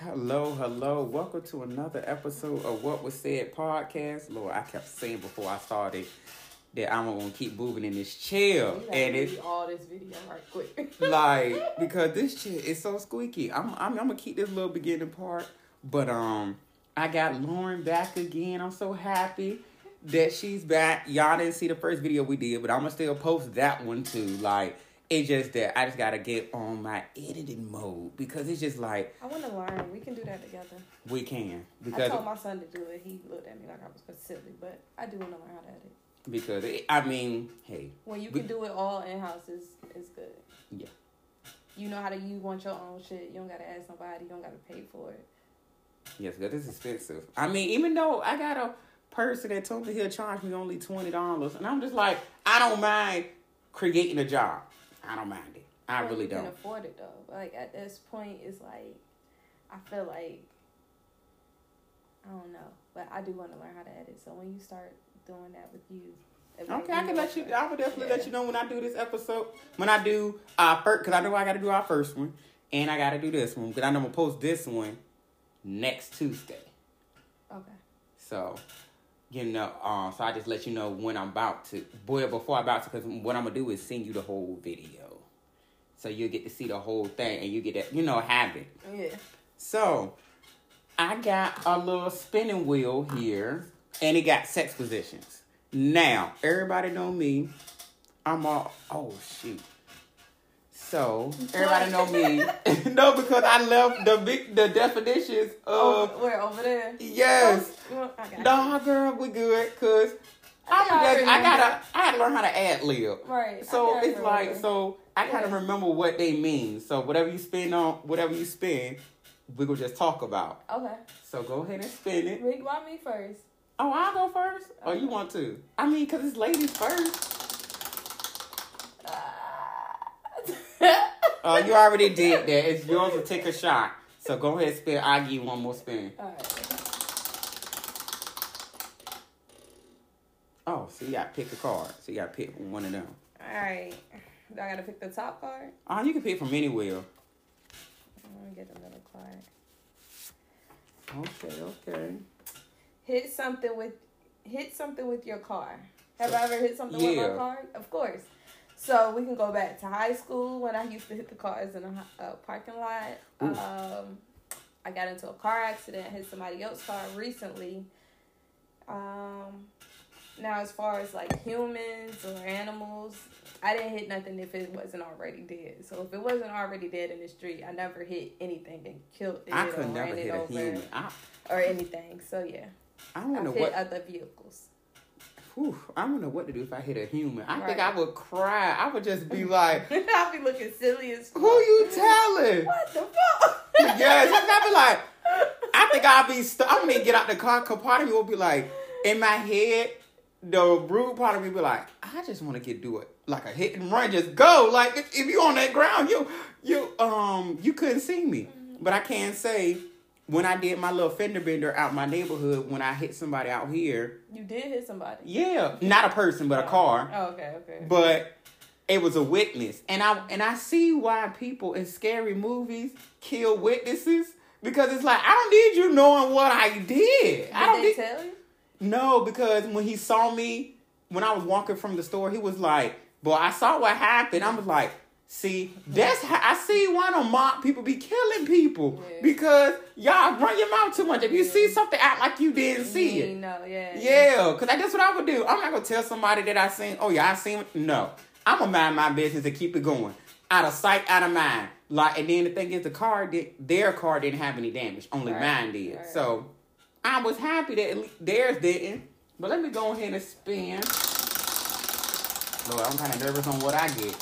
Hello, hello. Welcome to another episode of What Was Said podcast. Lord, I kept saying before I started that I'm gonna keep moving in this chair, You and it's all this video right quick. like because this chair is so squeaky. I'm, I'm I'm gonna keep this little beginning part, but um, I got Lauren back again. I'm so happy that she's back. Y'all didn't see the first video we did, but I'm gonna still post that one too. Like it's just that I just gotta get on my editing mode because it's just like I want to learn. We can do that together. we can because I told my son to do it. He looked at me like I was silly, but I do want to learn how to edit. because it, I mean, hey, When you We- can do it all in house, is is good. Yeah. You know how to. You want your own shit. You don't gotta ask nobody. You don't gotta pay for it. yes, because this is expensive. I mean, even though I got a person that told me he'll charge me only twenty dollars, and I'm just like, I don't mind creating a job. I don't mind it. I really you Can don't. afford it though. Like at this point, it's like I feel like I don't know, but I do want to learn how to edit. So when you start doing that with you, Okay, I can let you. I will definitely let you know when I do this episode. When I do uh first, because I know I got to do our first one, and I got to do this one because I know I'm gonna post this one next Tuesday. Okay. So, you know, um, so I just let you know when I'm about to. Boy, before I'm about to, because what I'm gonna do is send you the whole video, so you'll get to see the whole thing, and you get that, you know, have it. Yeah. So, I got a little spinning wheel here, and it got sex positions. Now, everybody know me. I'm all oh shoot. So everybody know me. no, because I left the big the definitions Oh, of where over there? yes. Oh, I girl, we good because I, I, just, I gotta I had to learn how to ad lib. Right. So it's like remember. so I kind of Yeah. remember what they mean. So whatever you spend on, whatever you spend, we will just talk about. Okay. So go ahead and spin it. Rick, why me first? Oh, I'll go first. Oh, you want to? I mean, cause it's ladies first. Oh, you already did that. It's yours to take a shot. So go ahead and spin. I'll give you one more spin. Alright. Oh, so you got to pick a card. So you got to pick one of them. Alright. Do I gotta pick the top card? Oh, you can pick from anywhere. I'm gonna get the middle card. Okay, okay. Hit something with hit something with your car. Have I ever hit something with my car? Of course. So we can go back to high school when I used to hit the cars in a, a parking lot. Um, I got into a car accident, hit somebody else's car recently. Um, now as far as like humans or animals, I didn't hit nothing if it wasn't already dead. So if it wasn't already dead in the street, I never hit anything and killed it I or never ran it hit a over human. I, or anything. So yeah, I don't know hit what. other vehicles. Whew, I don't know what to do if I hit a human. I think I would cry. I would just be like, I'll be looking silly as fuck. "Who you telling?" What the fuck? yes, I'd be like, I think I'll be. St- I'm gonna get out the car. Part of me will be like, in my head, the rude part of me be like, I just want to get do it like a hit and run, just go. Like if, if you on that ground, you you um you couldn't see me, but I can say. When I did my little fender bender out my neighborhood, when I hit somebody out here, You did hit somebody. yeah, not a person but a oh. car, Oh, okay, okay. but it was a witness and i and i see why people in scary movies kill witnesses because it's like i don't need you knowing what i did Did i don't need tell you? no because when he saw me when i was walking from the store he was like Boy, i saw what happened i was like see that's how i see why the mob people be killing people Yeah. because y'all run your mouth too much if you Yeah. see something act like you didn't see it You know, yeah. yeah, because that's what I would do. I'm not going to tell somebody that I seen, oh, yeah, I seen. No. I'm to mind my business and keep it going. Out of sight, out of mind. Like, and then the thing is, the car did, their car didn't have any damage. Only Right, mine did. right. So, I was happy that theirs didn't. But let me go ahead and spin. Lord, I'm kind of nervous on what I get.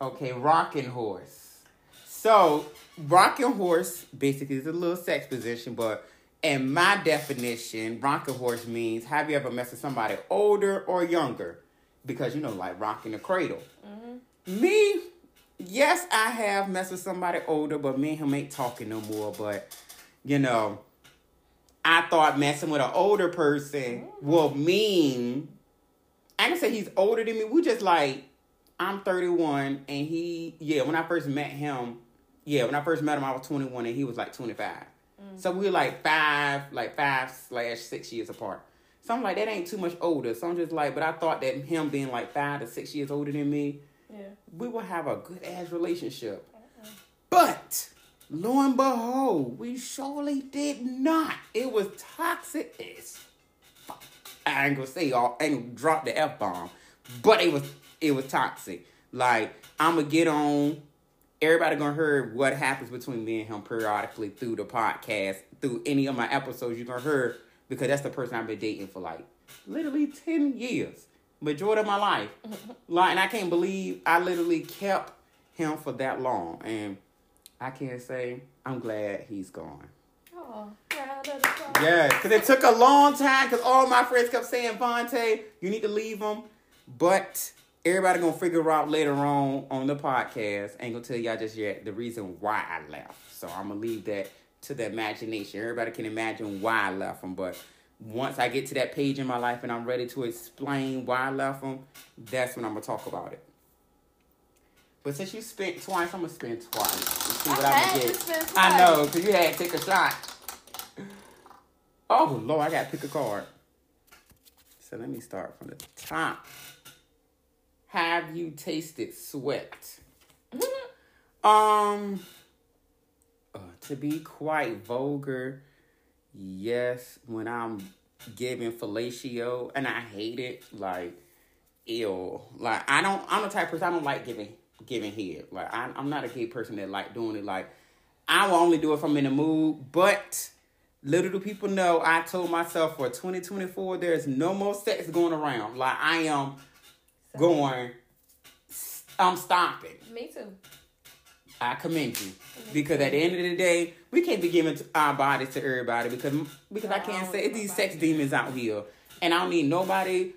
Okay, rocking horse. So, rocking horse basically is a little sex position, but in my definition, rocking horse means have you ever messed with somebody older or younger? Because you know, like rocking the cradle. Mm-hmm. Me, yes, I have messed with somebody older, but me and him ain't talking no more. But you know, I thought messing with an older person will mean I can say he's older than me. We just like I'm 31 and he yeah, when I first met him, Yeah, when I first met him, I was 21 and he was like 25. Mm. So we were like five, like five slash six years apart. So I'm like, that ain't too much older. So I'm just like, but I thought that him being like five to six years older than me, Yeah. we would have a good ass relationship. But lo and behold, we surely did not. It was toxic as fuck. I ain't gonna say y'all, I ain't gonna drop the f bomb, but it was it was toxic. Like I'm gonna get on. Everybody gonna hear what happens between me and him periodically through the podcast, through any of my episodes. You're gonna hear because that's the person I've been dating for like literally ten years, majority of my life. Like, and I can't believe I literally kept him for that long, and I can't say I'm glad he's gone. Oh, round of applause. Yeah, because it took a long time. Because all my friends kept saying, "Vontae, you need to leave him," but everybody gonna figure out later on on the podcast. Ain't gonna tell y'all just yet the reason why I left. So I'm gonna leave that to the imagination. Everybody can imagine why I left him, but once I get to that page in my life and I'm ready to explain why I left him, that's when I'm gonna talk about it. But since you spent twice, I'm gonna spend twice. Let's see what I I had can to get. spend I know, cause you had to take a shot. Oh Lord, I gotta pick a card. So let me start from the top. Have you tasted sweat? Um, uh, to be quite vulgar, yes. When I'm giving fellatio, and I hate it, like, ill. Like I don't. I'm the type of person I don't like giving giving head. Like I, I'm not a gay person that like doing it. Like I will only do it if I'm in the mood. But little do people know, I told myself for 2024, there's no more sex going around. Like I am going. I'm stopping. Me too. I commend you because at the end of the day, we can't be giving our bodies to everybody because because I No, I can't don't say these sex demons out here, and I don't need nobody,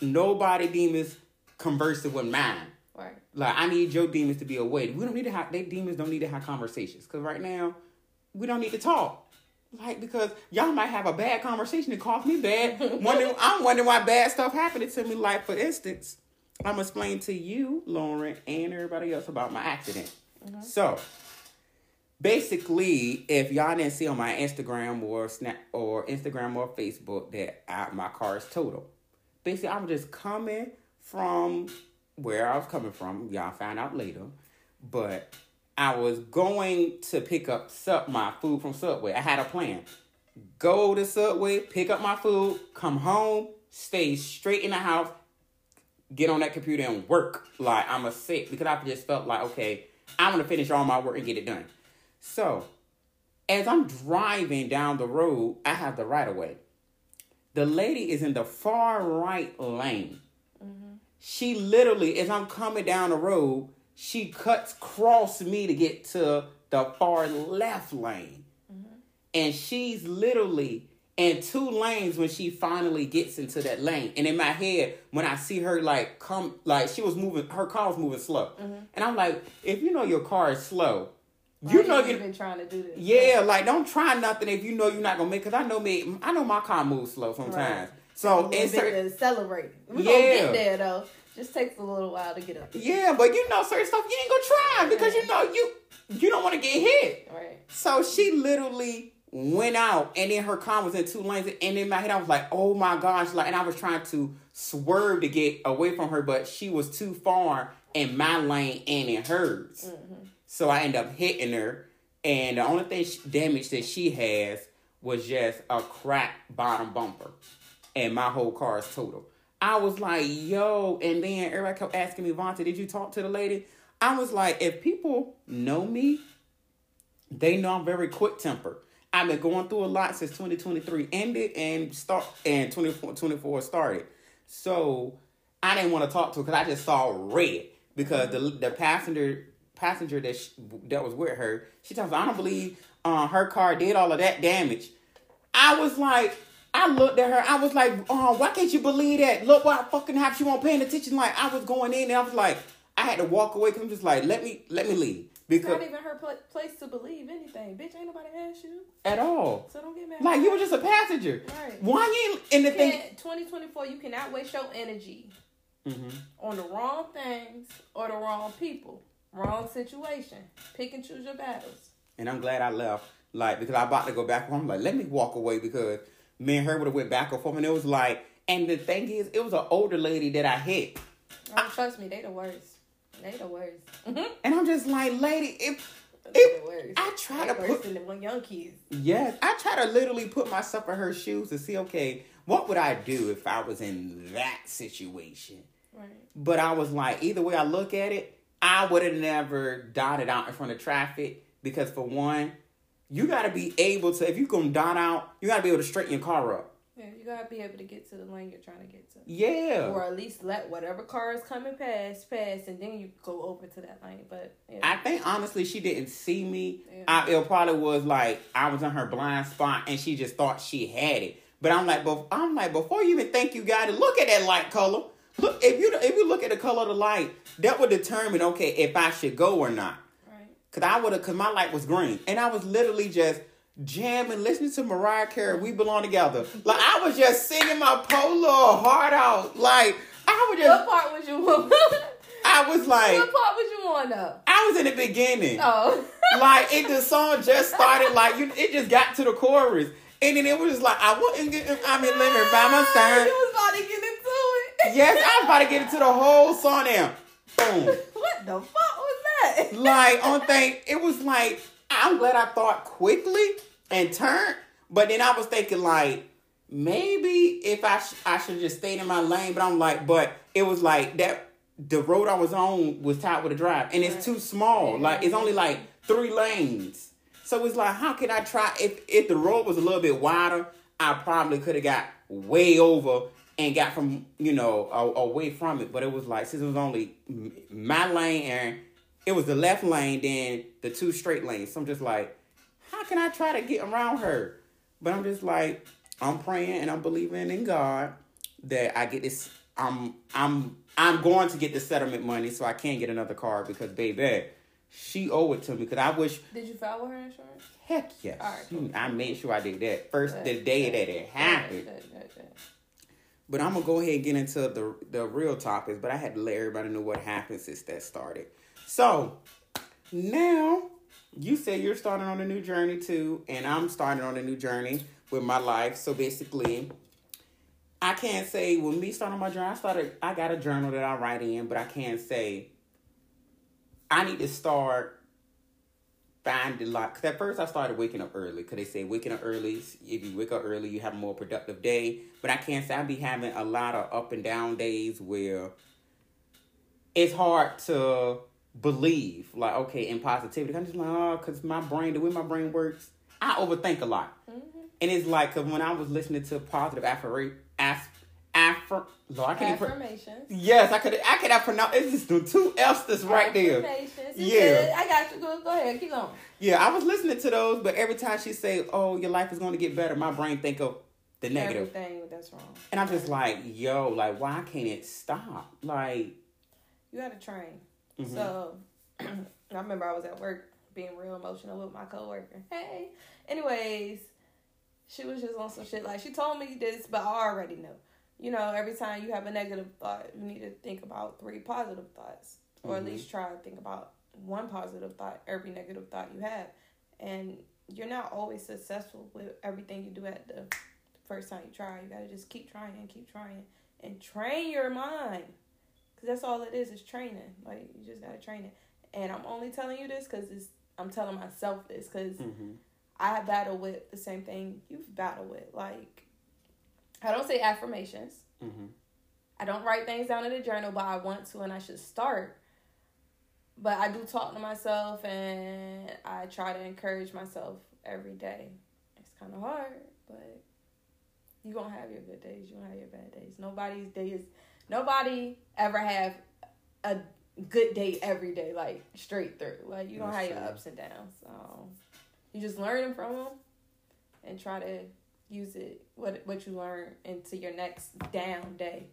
nobody demons conversing with mine. Right. Like I need your demons to be away. We don't need to have they demons don't need to have conversations because right now we don't need to talk. Like because y'all might have a bad conversation and cost me bad. wondering, I'm wondering why bad stuff happened to me. Like for instance, I'm gonna explain to you, Lauren, and everybody else about my accident. Mm-hmm. So basically, if y'all didn't see on my Instagram or Snap or Instagram or Facebook that I, my car is total. Basically, I'm just coming from where I was coming from. Y'all found out later, but I was going to pick up sub my food from Subway. I had a plan. Go to Subway, pick up my food, come home, stay straight in the house, get on that computer and work like I'm a sick because I just felt like okay, I want to finish all my work and get it done. So, as I'm driving down the road, I have the right of way. The lady is in the far right lane. Mm-hmm. She literally, as I'm coming down the road, she cuts across me to get to the far left lane. Mm-hmm. And she's literally in two lanes when she finally gets into that lane. And in my head, when I see her like come, like she was moving, her car was moving slow. Mm-hmm. And I'm like, if you know your car is slow, you Why know you you been trying to do this. yeah, like don't try nothing if you know you're not gonna make. Cause I know me, I know my car moves slow sometimes. Right. So a in little bit certain, to accelerate. We Yeah. gonna get there though. Just takes a little while to get up. yeah, but you know certain stuff you ain't gonna try because you know you you don't want to get hit. Right. So she literally went out, and then her car was in two lanes, and in my head I was like, oh my gosh, like, and I was trying to swerve to get away from her, but she was too far in my lane and in hers. Mm-hmm. So I end up hitting her, and the only thing sh- damage that she has was just a cracked bottom bumper, and my whole car is total. I was like, yo, and then everybody kept asking me, Vonta, did you talk to the lady? I was like, if people know me, they know I'm very quick tempered. I've been going through a lot since 2023 ended and start and 24, 24 started. So I didn't want to talk to her because I just saw red because the the passenger passenger that sh that was with her, she tells me I don't believe uh, her car did all of that damage. I was like, I looked at her. I was like, oh, why can't you believe that? Look what fucking happened. She won't paying attention. Like I was going in and I was like, I had to walk away because I'm just like, let me let me leave It's not even her pla- place to believe anything. Bitch, ain't nobody asked you. at all. So don't get mad. Like you were just a passenger. Right. Why you ain't in the thing? 2024, you cannot waste your energy hmm on the wrong things or the wrong people. Wrong situation. Pick and choose your battles. And I'm glad I left. Like because I about to go back home. I'm like, let me walk away because me and her would have went back and forth, and it was like. And the thing is, it was an older lady that I hit. Oh, trust me, they the worst. They the worst. Mm-hmm. And I'm just like, lady, if It- I try They to put than the young kids. Yes, I try to literally put myself in her shoes to see, okay, what would I do if I was in that situation? Right. But I was like, either way I look at it, I would have never dotted out in front of traffic because for one, you got to be able to, if you're going to dot out, you got to be able to straighten your car up. Yeah, you gotta be able to get to the lane you're trying to get to. Yeah. Or at least let whatever car is coming past pass, and then you go over to that lane. But yeah, I think honestly she didn't see me. Yeah. I, it probably was like I was in her blind spot and she just thought she had it. But I'm like, I'm like, before you even think you got it, look at that light color. Look if you if you look at the color of the light, that would determine okay if I should go or not. right. Cause I would have, cause my light was green, and I was literally just jamming, listening to Mariah Carey. We belong together. Like I was just singing my polo heart out. Like I was just What part was you on? I was like, What part was you on though? I was in the beginning. Oh. like it the song just started like you it just got to the chorus and then it was just like I wasn't getting I'm in living ah, by my side. You was about to get into it. Yes, I was about to get into the whole song now. Boom. What the fuck was that? Like on thing, it was like I'm glad I thought quickly and turned, but then I was thinking like maybe if I sh- I should just stayed in my lane, but I'm like, but it was like that the road I was on was tied with a drive, and it's too small. Like it's only like three lanes, so it's like how can I try if if the road was a little bit wider, I probably could have got way over and got from you know away from it. But it was like since it was only my lane and it was the left lane, then the two straight lanes. So I'm just like, how can I try to get around her? But I'm just like, I'm praying and I'm believing in God that I get this. I'm I'm I'm going to get the settlement money so I can get another car because baby, she owe it to me. Because I wish, Did you file with her insurance? heck yes, All right, cool. I made sure I did that first the day good, that it happened. good, good, good. But I'm gonna go ahead and get into the the real topics. But I had to let everybody know what happened since that started. So now you say you're starting on a new journey too, and I'm starting on a new journey with my life. So basically, I can't say when me starting my journey. I started. I got a journal that I write in, but I can't say. I need to start finding like. Cause at first I started waking up early. Cause they say waking up early. If you wake up early, you have a more productive day. But I can't say I be having a lot of up and down days where it's hard to believe like okay in positivity. I'm just like oh, cause my brain the way my brain works, I overthink a lot. Mm-hmm. And it's like, cause when I was listening to positive affirmation, af, affir, Lord, I can't even. Pro- yes, I could. I cannot pronounce. It's just the two F's that's right there. Affirmations. Yeah. good. I got you. Go, go ahead. Keep going. Yeah, I was listening to those, but every time she say, "Oh, your life is going to get better," my brain think of the negative, Everything that's wrong. and I'm just like, "Yo, like, why can't it stop?" Like, You got to train. Mhm. So I remember I was at work being real emotional with my coworker. Hey. Anyways, she was just on some shit. Like she told me this, but I already know. You know, every time you have a negative thought, you need to think about three positive thoughts. Or at Mhm. least try to think about one positive thought every negative thought you have. And you're not always successful with everything you do at the first time you try. You gotta just keep trying and keep trying and train your mind. Cause that's all it is, is training. Like you just gotta train it. And I'm only telling you this because it's I'm telling myself this because Mhm. I battle with the same thing you've battled with. Like I don't say affirmations. Mhm. I don't write things down in a journal, but I want to and I should start. But I do talk to myself and I try to encourage myself every day. It's kind of hard, but you gonna have your good days. You gonna have your bad days. Nobody's day is nobody ever have a good day every day, like straight through. Like you That's have your ups and downs. So you just learn from them and try to use it what what you learn into your next down day.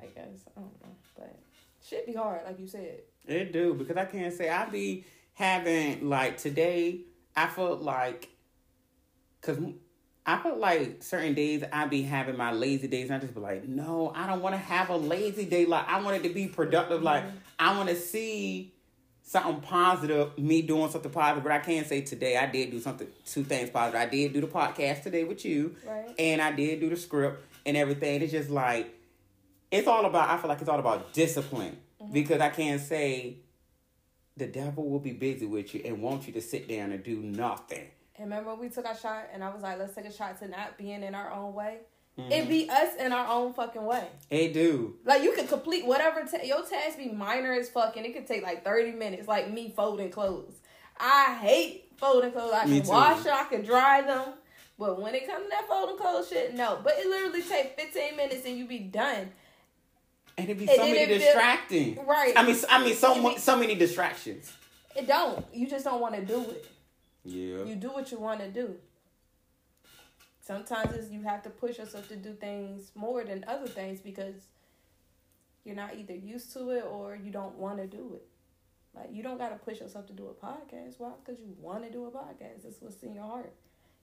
I guess I don't know, but shit be hard, like you said. It do because I can't say I be having like today. I felt like because I felt like certain days I be having my lazy days. And I just be like, no, I don't want to have a lazy day. Like I want it to be productive. Like mm-hmm. I want to see something positive, me doing something positive. But I can say today I did do something, two things positive. I did do the podcast today with you, Right. and I did do the script and everything. It's just like it's all about. I feel like it's all about discipline mm-hmm. because I can't say the devil will be busy with you and want you to sit down and do nothing. And remember when we took our shot and I was like, let's take a shot to not being in our own way? Mm-hmm. It be us in our own fucking way. They do. Like you can complete whatever ta- your task be minor as fuck and it could take like 30 minutes, like me folding clothes. I hate folding clothes. I Me can too. wash them, I can dry them. But when it comes to that folding clothes shit, no. But it literally take 15 minutes and you be done. And it be so many it feel- distracting. Right. I mean, I mean, so so many distractions. It don't. You just don't want to do it. Yeah. You do what you want to do. Sometimes it's, you have to push yourself to do things more than other things because you're not either used to it or you don't want to do it. Like you don't got to push yourself to do a podcast. Why? Because you want to do a podcast. That's what's in your heart.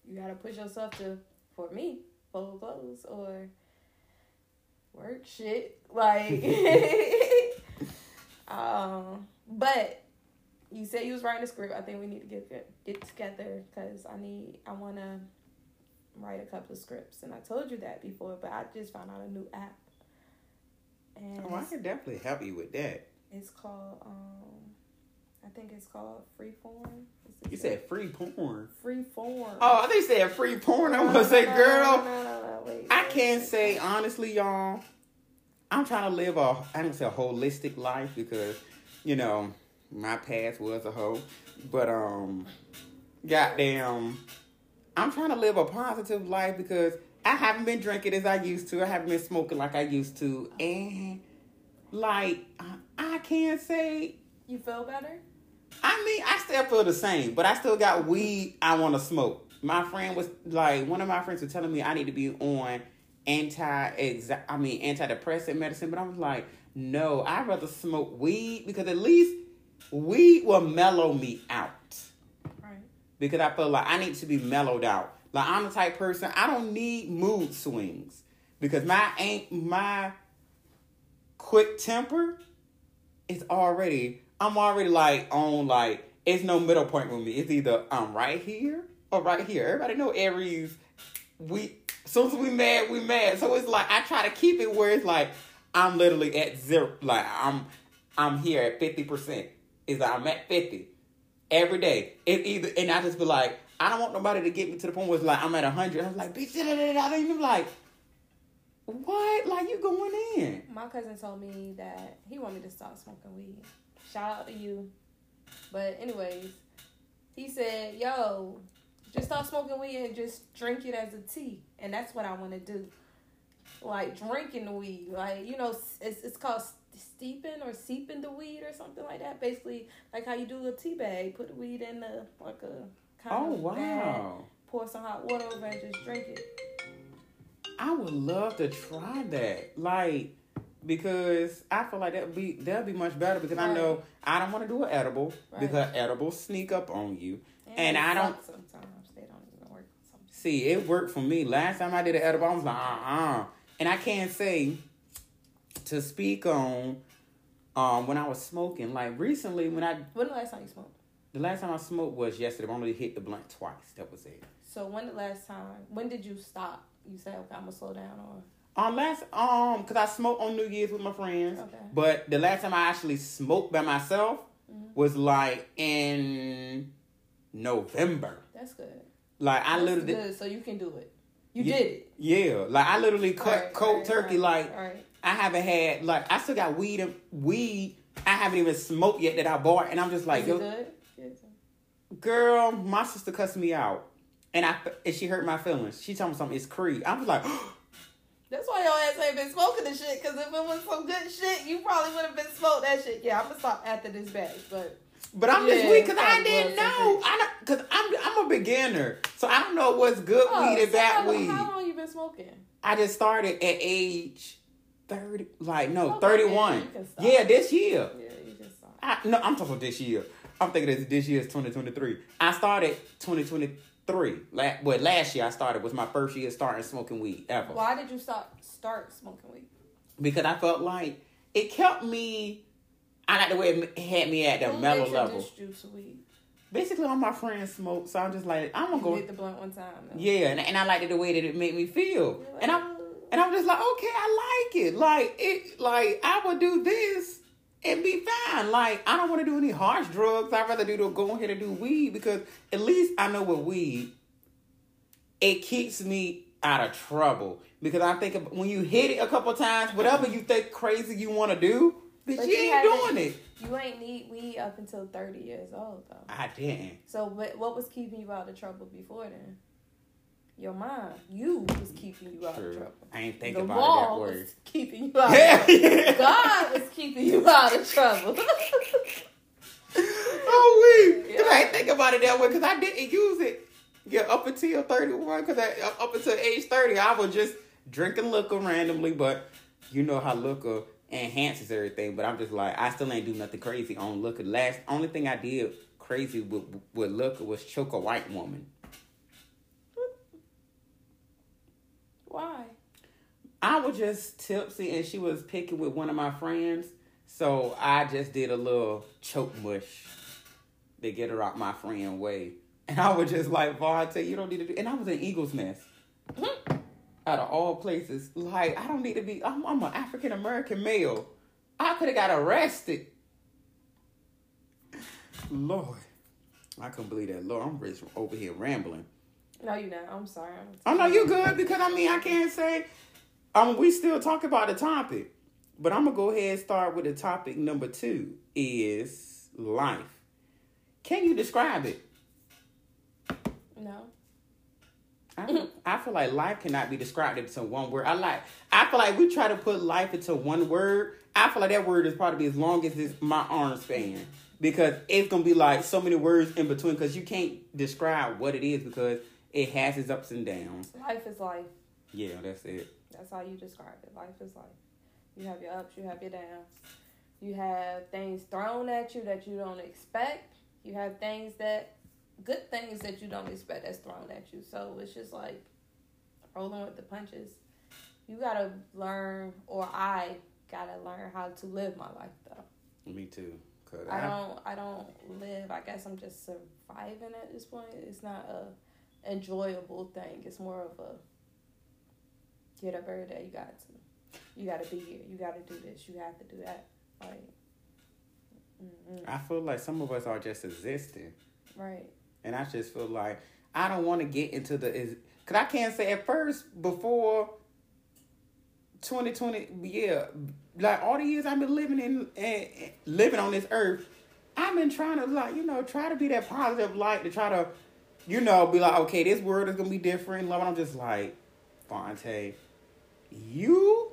You got to push yourself to, for me, fold clothes or work shit. Like, um, but you said you was writing a script. I think we need to get get, get together because I need I want to write a couple of scripts, and I told you that before. But I just found out a new app, and Oh, I can definitely help you with that. it's called um, I think it's called Freeform. You said free porn. Freeform. Oh, I think you said free porn. I'm No, gonna say, no, girl. No, no, no, no, wait, I wait, can't wait. say honestly, y'all. I'm trying to live a I don't say a holistic life because, you know, my past was a hoe. But um goddamn I'm trying to live a positive life because I haven't been drinking as I used to. I haven't been smoking like I used to. And like I- can't say You feel better? I mean, I still feel the same, but I still got weed I want to smoke. My friend was like, one of my friends was telling me I need to be on anti I mean antidepressant medicine, but I was like, no, I'd rather smoke weed because at least weed will mellow me out. Right. Because I feel like I need to be mellowed out. Like I'm the type person I don't need mood swings because my ain't my quick temper is already I'm already like on like it's no middle point with me. It's either I'm right here or right here. Everybody know Aries. We soon as we mad, we mad. So it's like I try to keep it where it's like I'm literally at zero. Like I'm I'm here at fifty percent. Is I'm at fifty every day. It either and I just be like I don't want nobody to get me to the point where it's like I'm at hundred. I'm like bitch. I think like what? Like you going in? My cousin told me that he want me to stop smoking weed. Shout out to you. But anyways, he said, "Yo, just stop smoking weed and just drink it as a tea." And that's what I want to do. Like drinking the weed, like you know, it's it's called steeping or seeping the weed or something like that. Basically, like how you do a tea bag, put the weed in the like a kind Oh of bag, wow. pour some hot water over it, and just drink it. I would love to try that. Like because I feel like that be that'd be much better because I know I don't want to do an edible Right. because edibles sneak up on you. And they I don't- Sometimes they don't even work. Sometimes. See, it worked for me. Last time I did an edible, I was like, uh uh And I can't say to speak on um when I was smoking. Like recently when I When the last time you smoked? the last time I smoked was yesterday. I only hit the blunt twice. That was it. So when the last time? When did you stop? You said, "Okay, I'm gonna slow down," or Um, last um, cause I smoked on New Year's with my friends. Okay. But the last time I actually smoked by myself Mhm. was like in November. that's good. Like I That's literally, good. So you can do it. You Yeah. did it. yeah, like I literally cut Right, cold right, turkey. right, Like right. I haven't had, like I still got weed and weed. I haven't even smoked yet that I bought, and I'm just like, yo, girl, my sister cussed me out, and I and she hurt my feelings. She told me something. It's Creed. I was like. That's why your ass ain't been smoking the shit. Cause if it was some good shit, you probably would have been smoked that shit. Yeah, I'm gonna stop after this batch, but But I'm Yeah, just weak because I didn't know. I don't because I'm I'm a beginner, so I don't know what's good Oh, weed and so bad how, weed. How long you been smoking? I just started at age thirty, like no oh, Okay, thirty yeah, one. you can stop. Yeah, this year. Yeah, you stop. I, no, I'm talking about this year. I'm thinking this this year is 2023. I started 2023. La- well, last year I started was my first year starting smoking weed ever Why did you stop start smoking weed? because I felt like it kept me. I like the way it had me at the Who mellow level. introduced you to weed? Basically, all my friends smoke, so I'm just like, I'm gonna You go. hit the blunt one time. though. Yeah, and, and I liked it the way that it made me feel, like, and I'm "Oh." And I'm just like, okay, I like it. Like it, like I would do this and be fine. Like I don't want to do any harsh drugs. I'd rather do the go ahead and do weed because at least I know with weed, it keeps me out of trouble. Because I think when you hit it a couple times, whatever you think crazy you want to do, bitch, But you you ain't doing it. You ain't need weed up until 30 years old, though. I didn't. So, what, what was keeping you out of trouble before then? Your mind. You was keeping you out of trouble. I ain't thinking the about wall it that way. was keeping you out. Yeah, of yeah. God was keeping you out of trouble. oh we, cause I ain't think about it that way because I didn't use it. Yeah, up until thirty one, because up until age thirty, I was just drinking liquor randomly. But you know how liquor enhances everything. But I'm just like, I still ain't do nothing crazy on liquor. Last only thing I did crazy with with liquor was choke a white woman. Why? I was just tipsy and she was picking with one of my friends. So I just did a little choke mush to get her out my friend way. And I was just like, Vontae, you don't need to do and I was in Eagles Nest. Mm-hmm. Out of all places. Like, I don't need to be I'm, I'm an African American male. I could have got arrested. Lord. I couldn't believe that. Lord, I'm just over here rambling. No, you're not. I'm sorry. Oh no, you good because I mean I can't say. Um, we still talk about the topic, but I'm gonna go ahead and start with the topic number two is life. Can you describe it? No. I, feel- I feel like life cannot be described into one word. I like. I feel like we try to put life into one word. I feel like that word is probably as long as it's my arm span because it's gonna be like so many words in between because you can't describe what it is because it has its ups and downs. Life is life. Yeah, that's it. That's how you describe it. Life is life. You have your ups, you have your downs. You have things thrown at you that you don't expect. You have things that, good things that you don't expect that's thrown at you. So it's just like rolling with the punches. You gotta learn, or I gotta learn how to live my life though. Me too. Cause I don't, I don't live. I guess I'm just surviving at this point. It's not a enjoyable thing. It's more of a get up every day. You got to, you got to be here. You got to do this. You have to do that. Like, mm I feel like some of us are just existing, right. and I just feel like I don't want to get into the is because I can't say at first before. 2020, yeah, like all the years I've been living in, eh, living on this earth, I've been trying to like, you know, try to be that positive light to try to, you know, be like, okay, this world is gonna be different. Love, I'm just like, Fonte, you,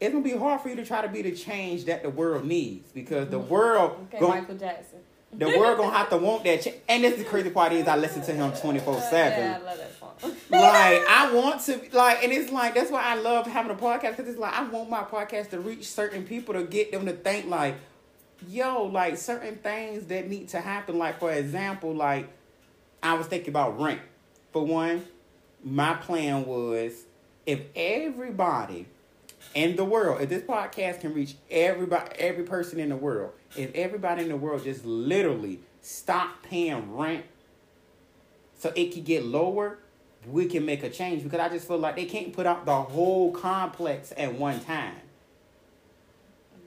it's gonna be hard for you to try to be the change that the world needs because the mm-hmm. world, Okay, gon- Michael Jackson. the world gonna have to want that. Change. And this is the crazy part is I listen to him twenty four seven I love that song. like I want to like, and it's like that's why I love having a podcast because it's like I want my podcast to reach certain people to get them to think like, yo, like certain things that need to happen. Like for example, like I was thinking about rent. For one, my plan was if everybody in the world, if this podcast can reach everybody, every person in the world, if everybody in the world just literally stop paying rent so it could get lower, we can make a change because I just feel like they can't put out the whole complex at one time.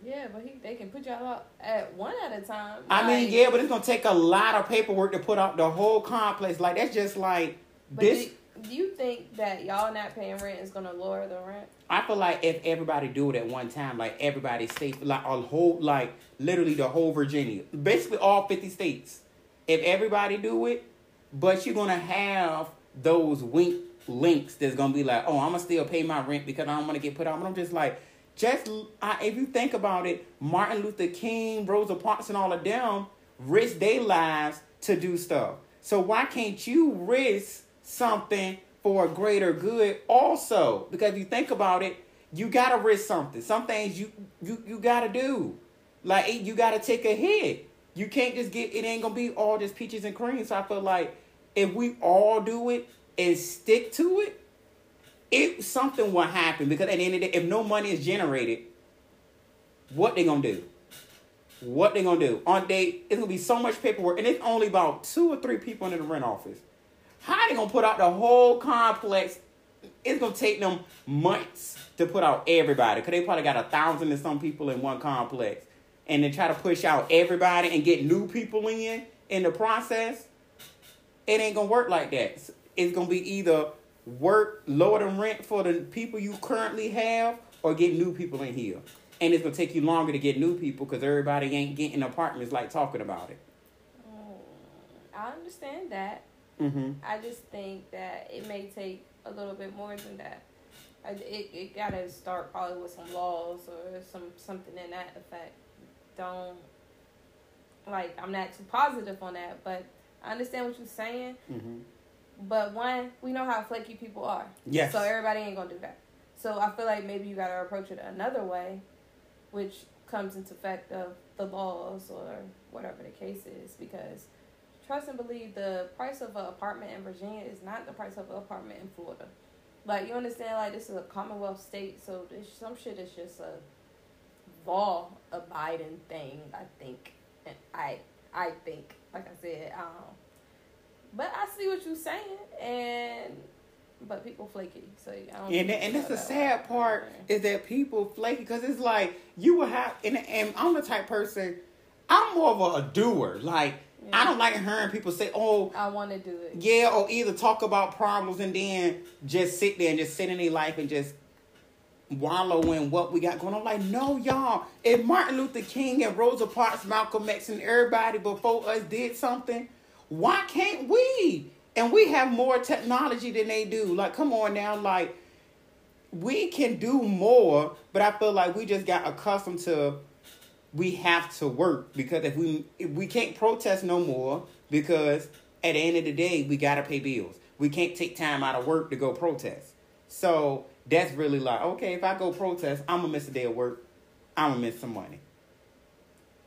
yeah, but he, they can put y'all up at one at a time. I mean, yeah, but it's gonna take a lot of paperwork to put out the whole complex. Like that's just like But this. Do you think that y'all not paying rent is gonna lower the rent? I feel like if everybody do it at one time, like everybody states, like a whole, like literally the whole Virginia, basically all fifty states. If everybody do it, but you're gonna have those wink links that's gonna be like, oh, I'm gonna still pay my rent because I don't want to get put out. But I'm just like, just I, if you think about it, Martin Luther King, Rosa Parks, and all of them risk their lives to do stuff. So why can't you risk something for a greater good also? Because if you think about it, you gotta risk something. Some things you you you gotta do. Like you gotta take a hit. You can't just get it ain't gonna be all just peaches and cream. So I feel like if we all do it and stick to it, it something will happen because at the end of the day, if no money is generated, what they gonna do? what they gonna do on date? It's gonna be so much paperwork, and it's only about two or three people in the rent office. How they gonna put out the whole complex? It's gonna take them months to put out everybody, cause they probably got a thousand and some people in one complex, and then try to push out everybody and get new people in in the process. It ain't gonna work like that. It's gonna be either work lower than rent for the people you currently have, or get new people in here. And it's gonna take you longer to get new people because everybody ain't getting apartments like talking about it. Mm, I understand that. Mm-hmm. I just think that it may take a little bit more than that. I, it it gotta start probably with some laws or some something in that effect. Don't like I'm not too positive on that, but I understand what you're saying. Mm-hmm. But one, we know how flaky people are. Yes. So everybody ain't gonna do that. So I feel like maybe you gotta approach it another way, which comes into effect of the laws or whatever the case is, because trust and believe the price of an apartment in Virginia is not the price of an apartment in Florida. Like you understand, like this is a Commonwealth state, so this, some shit is just a law abiding thing. I think, and I I think, like I said, um, but I see what you're saying, and but people flaky, so I don't. And and that's the that way. sad part is that people flaky because it's like you will have and, and I'm the type person. I'm more of a, doer. Like I don't like hearing people say, "Oh, I want to do it. yeah," or either talk about problems and then just sit there and just sit in their life and just wallow in what we got going on. Like, no, y'all. If Martin Luther King and Rosa Parks, Malcolm X, and everybody before us did something, why can't we? And we have more technology than they do. Like, come on now, like we can do more, but I feel like we just got accustomed to we have to work because if we if we can't protest no more because at the end of the day we gotta pay bills. We can't take time out of work to go protest. So that's really like okay, if I go protest, I'm gonna miss a day of work. I'm gonna miss some money.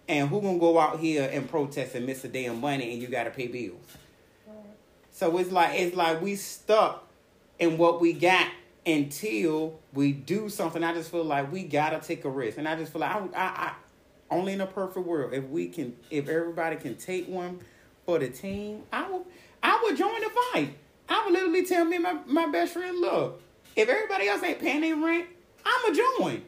And who gonna go out here and protest and miss a day of money and you gotta pay bills? So it's like it's like we stuck in what we got until we do something. I just feel like we gotta take a risk, and I just feel like I, I, I only in a perfect world if we can, if everybody can take one for the team, I will, I would join the fight. I would literally tell me my my best friend, look, if everybody else ain't paying their rent, I'ma join.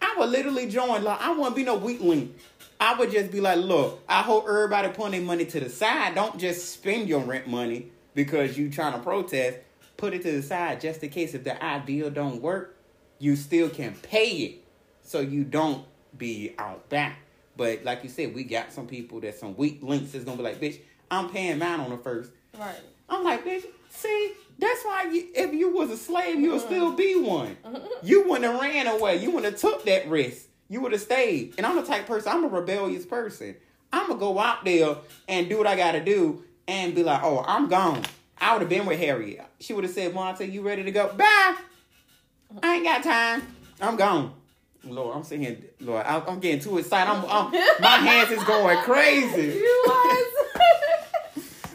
I would literally join. Like I wouldn't be no weak link. I would just be like, look, I hope everybody put their money to the side. Don't just spend your rent money because you trying to protest. Put it to the side just in case if the ideal don't work, you still can pay it so you don't be out back. But like you said, we got some people that some weak links is gonna be like, bitch, I'm paying mine on the first. Right. I'm like, bitch, see, that's why you, if you was a slave, you'll uh-huh. still be one. You wouldn't have ran away. You wouldn't have took that risk. You would have stayed. And I'm the type of person, I'm a rebellious person. I'm going to go out there and do what I got to do and be like, oh, I'm gone. I would have been with Harriet. She would have said, Monte, you ready to go? Bye. I ain't got time. I'm gone. Lord, I'm here, Lord, I- I'm getting too excited. I'm, I'm, my hands is going crazy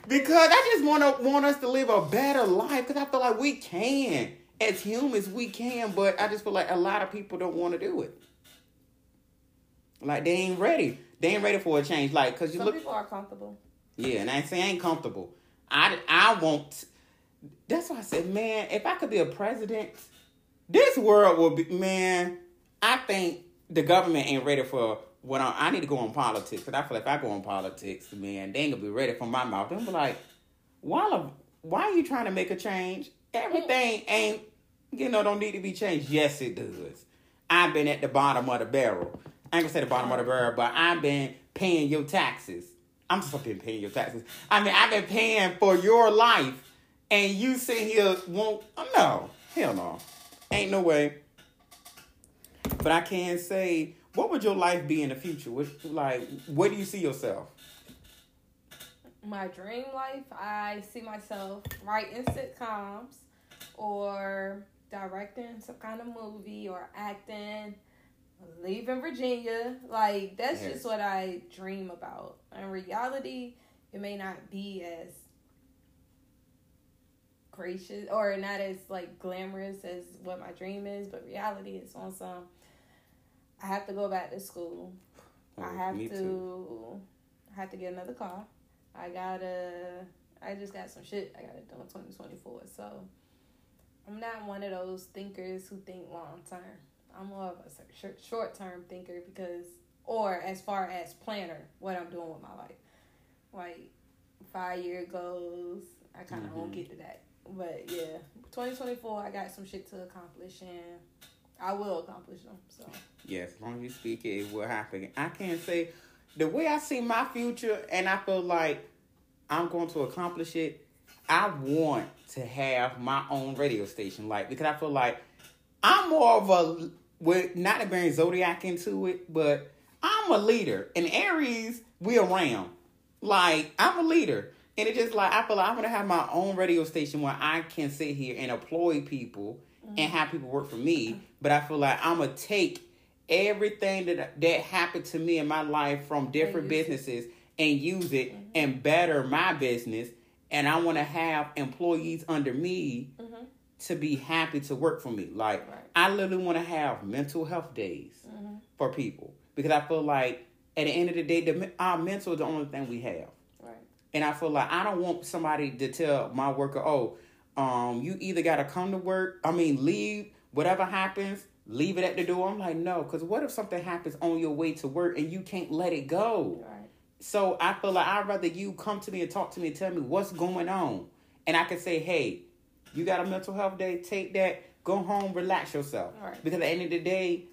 because I just want to want us to live a better life because I feel like we can as humans we can, but I just feel like a lot of people don't want to do it. Like they ain't ready. They ain't ready for a change. Like because you Some look, people are comfortable. yeah, and I say I ain't comfortable. I I won't. That's why I said, man, if I could be a president, this world would be man. I think the government ain't ready for what I, I need to go on politics. Cause I feel like if I go on politics, man, they ain't gonna be ready for my mouth. They'll be like, why, why are you trying to make a change? Everything ain't, you know, don't need to be changed. Yes, it does. I've been at the bottom of the barrel. I ain't gonna say the bottom of the barrel, but I've been paying your taxes. I'm been paying your taxes. I mean, I've been paying for your life, and you sit here won't. No, hell no, ain't no way. But I can say, what would your life be in the future? What, like, where do you see yourself? My dream life, I see myself writing sitcoms or directing some kind of movie or acting, leaving Virginia. Like that's Yes. just what I dream about. In reality, it may not be as gracious or not as like glamorous as what my dream is, but reality is on some I have to go back to school. Oh, I have to too. I have to get another car. I gotta I just got some shit I gotta do in twenty twenty four. So I'm not one of those thinkers who think long term. I'm more of a short term thinker because or as far as planner, what I'm doing with my life. Like five year goals. I kinda Mhm. won't get to that. But yeah. Twenty twenty four I got some shit to accomplish and I will accomplish them. So Yes, as long as you speak it, it will happen. I can't say the way I see my future, and I feel like I'm going to accomplish it. I want to have my own radio station, like because I feel like I'm more of a with not to bring zodiac into it, but I'm a leader. And Aries, we around. Like I'm a leader, and it's just like I feel like I want to have my own radio station where I can sit here and employ people and have people work for me. But I feel like I'm gonna take everything that that happened to me in my life from different it. businesses and use it and better my business. And I want to have employees under me Mhm. to be happy to work for me. Like Right. I literally want to have mental health days Mhm. for people because I feel like at the end of the day, the, our mental is the only thing we have. And I feel like I don't want somebody to tell my worker, oh, um, you either got to come to work, I mean, leave, whatever happens, leave it at the door. I'm like, no, because what if something happens on your way to work and you can't let it go? Right. So I feel like I'd rather you come to me and talk to me and tell me what's going on. And I can say, hey, you got a mental health day, take that, go home, relax yourself. Right. Because at the end of the day,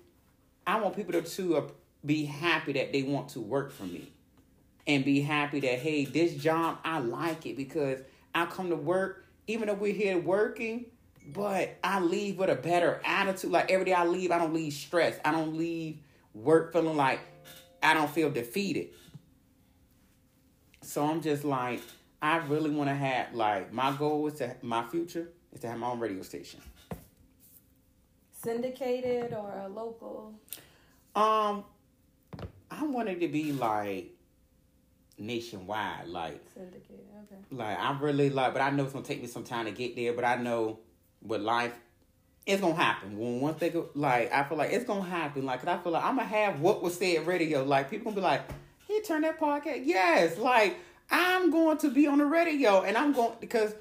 I want people to, to be happy that they want to work for me and be happy that, hey, this job, I like it because I come to work, even though we're here working, but I leave with a better attitude. Like every day I leave, I don't leave stressed. I don't leave work feeling like I don't feel defeated. So I'm just like, I really want to have, like, my goal is to, my future is to have my own radio station. Syndicated or a local? Um, I wanted to be like nationwide, like Syndicated. Okay. like I really like, but I know it's gonna take me some time to get there. But I know with life, it's gonna happen. When one thing, like I feel like it's gonna happen. Like, 'cause I feel like I'm gonna have what was said radio. Like people gonna be like, "He turned that podcast." Yes, like I'm going to be on the radio, and I'm going because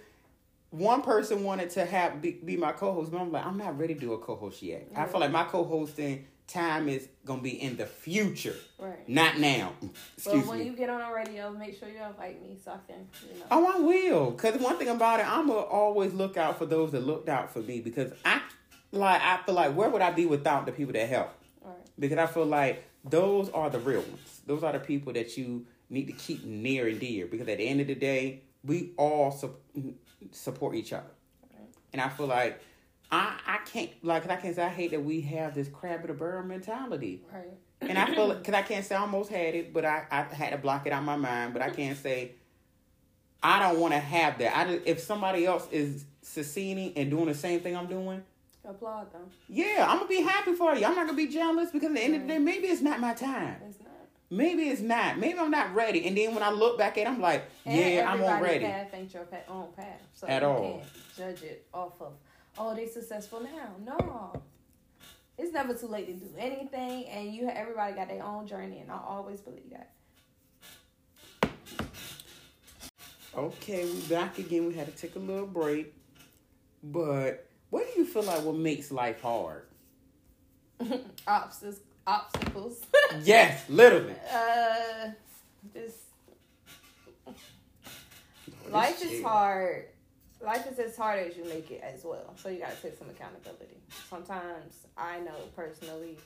one person wanted to have be, be my co-host, but I'm like, I'm not ready to do a co-host yet. I feel like my co-hosting time is gonna be in the future, Right. not now. But Excuse when me. you get on the radio, make sure you invite me so I can, you know. Oh, I will. Cause one thing about it, I'm gonna always look out for those that looked out for me. Because I, like, I feel like where would I be without the people that help? Right. Because I feel like those are the real ones. Those are the people that you need to keep near and dear. Because at the end of the day, we all su- support each other. Right. And I feel like I I can't like I can't say I hate that we have this crab in a barrel mentality. Right. And I feel because I can't say I almost had it, but I, I had to block it out of my mind. But I can't say I don't want to have that. I just, if somebody else is succeeding and doing the same thing I'm doing, Applaud them. yeah, I'm gonna be happy for you. I'm not gonna be jealous because at the end of the day, maybe it's not my time. It's not. Maybe it's not. Maybe I'm not ready. And then when I look back at, it, I'm like, And yeah, I'm everybody's ready. path ain't your own path. So At you all. can't judge it off of, oh, they successful now. No. It's never too late to do anything, and you everybody got their own journey, and I always believe that. Okay, we back again. We had to take a little break. But what do you feel like what makes life hard? Obstacles, obstacles. yes, literally. uh, just life is hard. Life is as hard as you make it as well. So you gotta take some accountability. Sometimes I know personally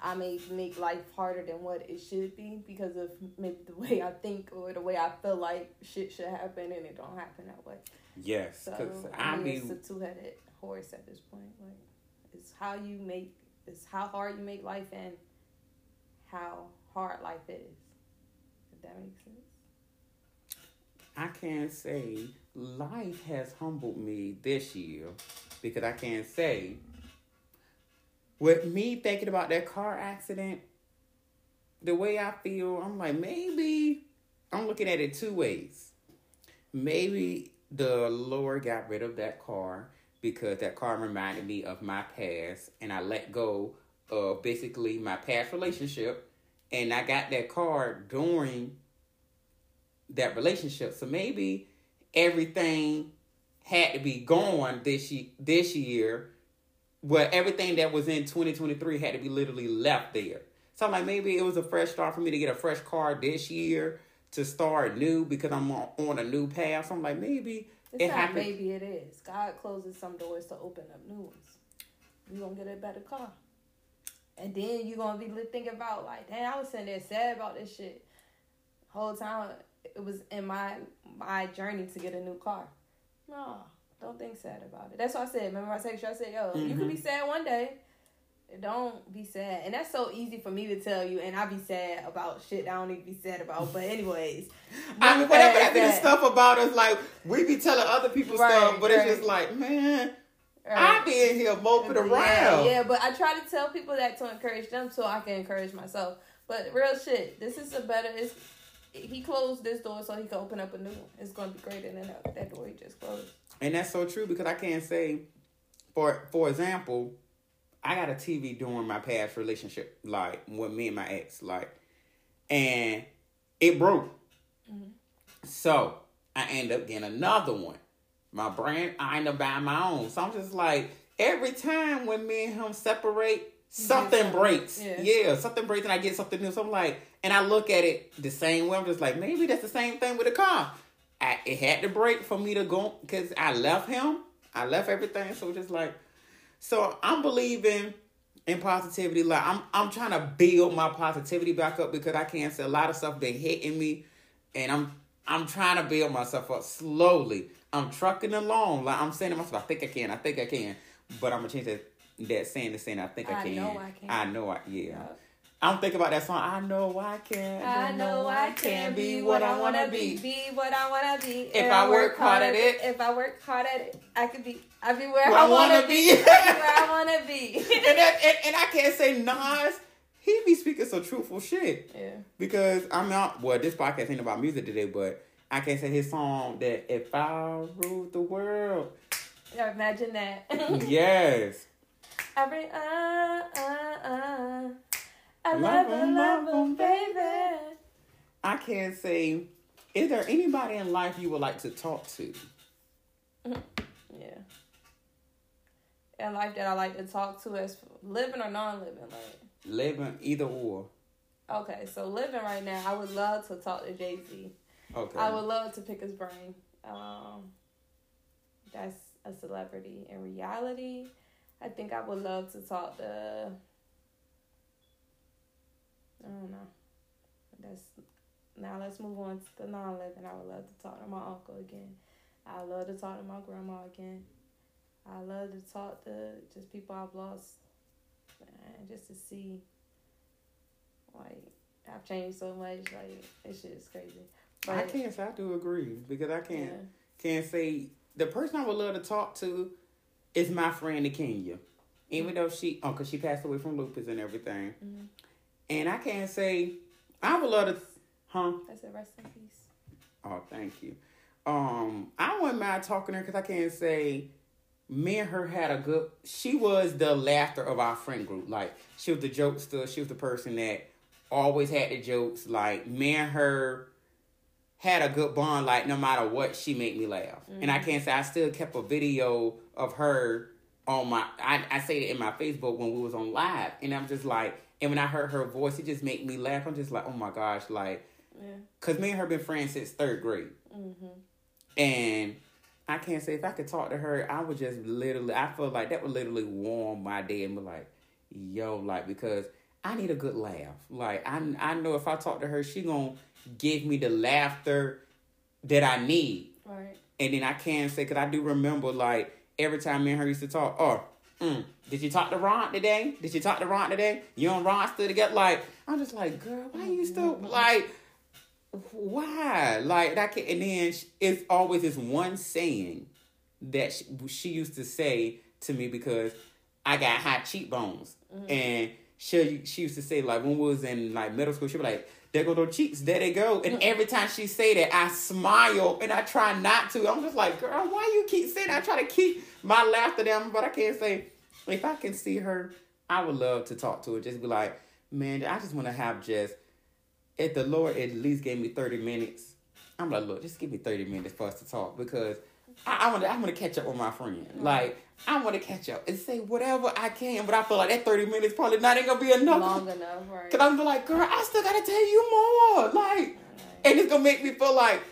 I may make life harder than what it should be because of maybe the way I think or the way I feel like shit should happen and it don't happen that way. Yes, So because I I mean, mean, it's a two headed horse at this point. Like it's how you make it's how hard you make life and how hard life is. If that makes sense. I can't say life has humbled me this year because I can't say with me thinking about that car accident, the way I feel, I'm like maybe I'm looking at it two ways. Maybe the Lord got rid of that car because that car reminded me of my past and I let go of basically my past relationship and I got that car during that relationship. So maybe everything had to be gone this year, this year, but everything that was in 2023 had to be literally left there. So I'm like, maybe it was a fresh start for me to get a fresh car this year to start new because I'm on, on a new path. So I'm like, maybe It's it happened. maybe it is. God closes some doors to open up new ones. You're gonna get a better car. And then you're gonna be thinking about like, damn, I was sitting there sad about this shit. Whole time it was in my my journey to get a new car. No, don't think sad about it. That's what I said. Remember I texted you, I said, yo, you Mhm. can be sad one day. Don't be sad. And that's so easy for me to tell you, and I be sad about shit that I don't need to be sad about. But anyways. I mean, whatever sad, that be the stuff about us, like we be telling other people Right, stuff, but it's just like, man, Right. I be in here moping around. Yeah, yeah, but I try to tell people that to encourage them so I can encourage myself. But real shit, this is a better. It's, he closed this door so he can open up a new one. It's gonna be greater than that, that door he just closed. And that's so true because I can't say, for for example, I got a TV during my past relationship, like with me and my ex, like, and it broke. Mm-hmm. So I end up getting another one. My brand, I end up buying my own. So I'm just like, every time when me and him separate, something something. breaks. Yeah. Yeah. something breaks and I get something new. So I'm like, and I look at it the same way. I'm just like, maybe that's the same thing with the car. I, it had to break for me to go because I left him. I left everything. So just like, so I'm believing in positivity. Like I'm, I'm trying to build my positivity back up because I can't say a lot of stuff been hitting me, and I'm, I'm trying to build myself up slowly. I'm trucking along. Like I'm saying to myself, I think I can. I think I can. But I'm gonna change that that saying the saying I think I, I can. know I can. I know I yeah. Yeah. I'm thinking about that song. I know I can. I know I can be what I wanna be. Be what I wanna be. If I work hard at it. If I work hard at it, I could be. I be where Where I I wanna wanna be. be. where I wanna be. and, that, and and I can't say Nas. He be speaking some truthful shit. yeah. Because I'm not well, this podcast ain't about music today, but I can't say his song that if I ruled the world. Yeah, Imagine that. yes. Every uh uh uh. I Love love him, love him, baby. I can't say is there anybody in life you would like to talk to? Yeah. And life that I like to talk to as living or non-living, like. Living either or. Okay, so living right now, I would love to talk to Jay Z. Okay. I would love to pick his brain. Um, that's a celebrity. In reality, I think I would love to talk to. I don't know. That's now. Let's move on to the non-living. I would love to talk to my uncle again. I love to talk to my grandma again. I love to talk to just people I've lost, just to see. Like I've changed so much. Like it's just is crazy. I can't say I do agree because I can't Yeah. can't say the person I would love to talk to is my friend in Kenya. Even though she, oh, cause she passed away from lupus and everything, Mhm. and I can't say I would love to, huh? That's a rest in peace. Oh, thank you. Um, I wouldn't mind talking to her because I can't say me and her had a good. She was the laughter of our friend group. Like she was the jokester. She was the person that always had the jokes. Like me and her had a good bond. Like no matter what, she made me laugh. And I can't say I still kept a video of her on my. I I say it in my Facebook when we was on live, and I'm just like, and when I heard her voice, it just made me laugh. I'm just like, oh my gosh, like. Yeah. Cause me and her been friends since third grade, Mm-hmm. and I can't say if I could talk to her, I would just literally. I feel like that would literally warm my day and be like, "Yo," like because I need a good laugh. Like I, I know if I talk to her, she gonna give me the laughter that I need. Right. And then I can say, cause I do remember like every time me and her used to talk. Oh, mm, did you talk to Ron today? Did you talk to Ron today? You and Ron still together? Like I'm just like, girl, why you still like? Why? Like that? Can, and then it's always this one saying that she, she used to say to me because I got high cheekbones, and she she used to say like when we was in like middle school, she was like. There go those cheeks, there they go. And every time she say that, I smile and I try not to. I'm just like, girl, why you keep saying that? I try to keep my laughter down, but I can't say if I can see her, I would love to talk to her. Just be like, man, I just want to have just, if the Lord at least gave me 30 minutes, I'm like, look, just give me 30 minutes for us to talk because I, I want to I want to catch up with my friend. Mm-hmm. Like, I want to catch up and say whatever I can, but I feel like that 30 minutes probably not ain't to be enough. Long enough, right? Because I'm like, girl, I still got to tell you more. Like, and it's to make me feel like,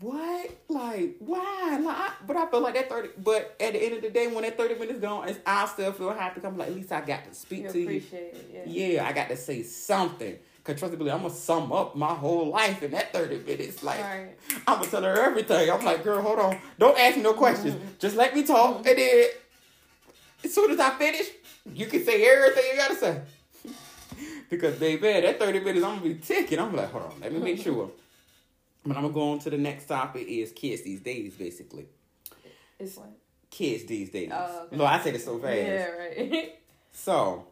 what? Like, why? Like, I, but I feel like that 30, but at the end of the day, when that 30 minutes gone, it's- I still feel happy. I'm like, at least I got to speak You to you. yeah. Yeah, I got to say something. Cause trust me, believe, I'm gonna sum up my whole life in that 30 minutes. Like, Right. I'm gonna tell her everything. I'm like, girl, hold on. Don't ask me no questions. Mm-hmm. Just let me talk. And then, as soon as I finish, you can say everything you gotta say. because, baby, that 30 minutes, I'm gonna be ticking. I'm like, hold on, let me make sure. But I'm gonna go on to the next topic is kids these days, basically. It's like, Kids these days. Oh, okay. Lord, I say this so fast. yeah, right. So,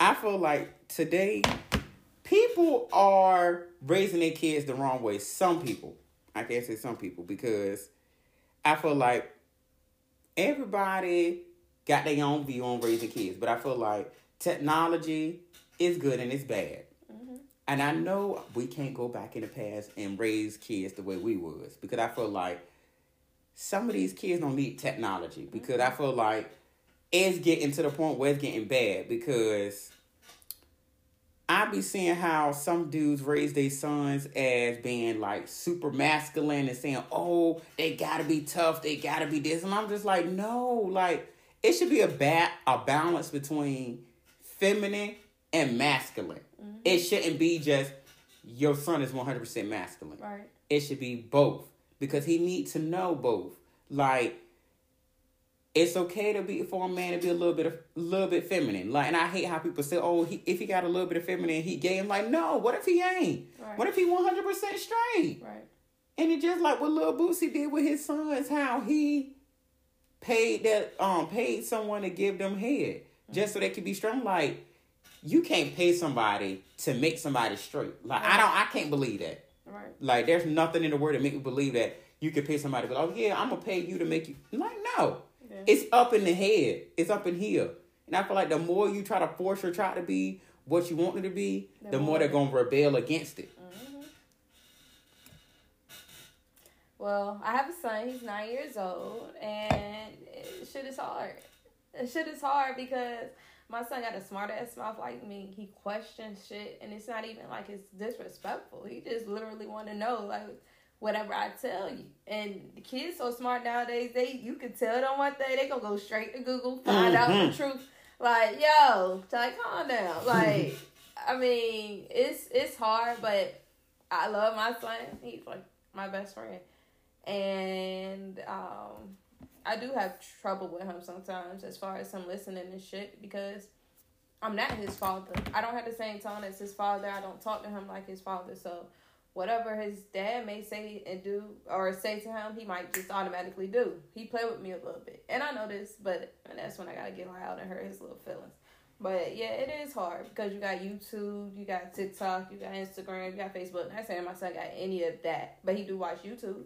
I feel like today people are raising their kids the wrong way. Some people, I can't say some people because I feel like everybody got their own view on raising kids, but I feel like technology is good and it's bad. Mm-hmm. And I know we can't go back in the past and raise kids the way we was because I feel like some of these kids don't need technology because mm-hmm. I feel like it's getting to the point where it's getting bad because I be seeing how some dudes raise their sons as being like super masculine and saying, "Oh, they gotta be tough, they gotta be this," and I'm just like, no, like it should be a ba- a balance between feminine and masculine. Mm-hmm. It shouldn't be just your son is 100% masculine right. it should be both because he needs to know both. Like it's okay to be for a man to be a little bit of a little bit feminine. Like, and I hate how people say, "Oh, he, if he got a little bit of feminine, he gay." I'm like, no. What if he ain't? Right. What if he 100 percent straight? Right. And it just like what Lil Boosie did with his sons, how he paid that um paid someone to give them head just so they could be strong. Like you can't pay somebody to make somebody straight. Like I don't, I can't believe that. Right. Like there's nothing in the word that make me believe that you could pay somebody. But oh yeah, I'm gonna pay you to make you. Like no, Yeah. it's up in the head. It's up in here. And I feel like the more you try to force or try to be what you want it to be, the, The more more- they're gonna rebel against it. Mm-hmm. Well, I have a son. He's nine years old, and shit is hard. Shit is hard because my son got a smart ass mouth like me. He questions shit, and it's not even like it's disrespectful. He just literally want to know like whatever I tell you. And the kids so smart nowadays. They you can tell them one thing, they gonna go straight to Google, find out Mhm. the truth. Like yo, like calm down. Like I mean, it's it's hard, but I love my son. He's like my best friend and um, I do have trouble with him sometimes as far as him listening and shit because I'm not his father. I don't have the same tone as his father. I don't talk to him like his father. So whatever his dad may say and do or say to him, he might just automatically do. He play with me a little bit, and I know this, but that's when I gotta get loud and hurt his little feelings. But yeah, it is hard because you got YouTube, you got TikTok, you got Instagram, you got Facebook. Not saying my son got any of that, but he do watch YouTube.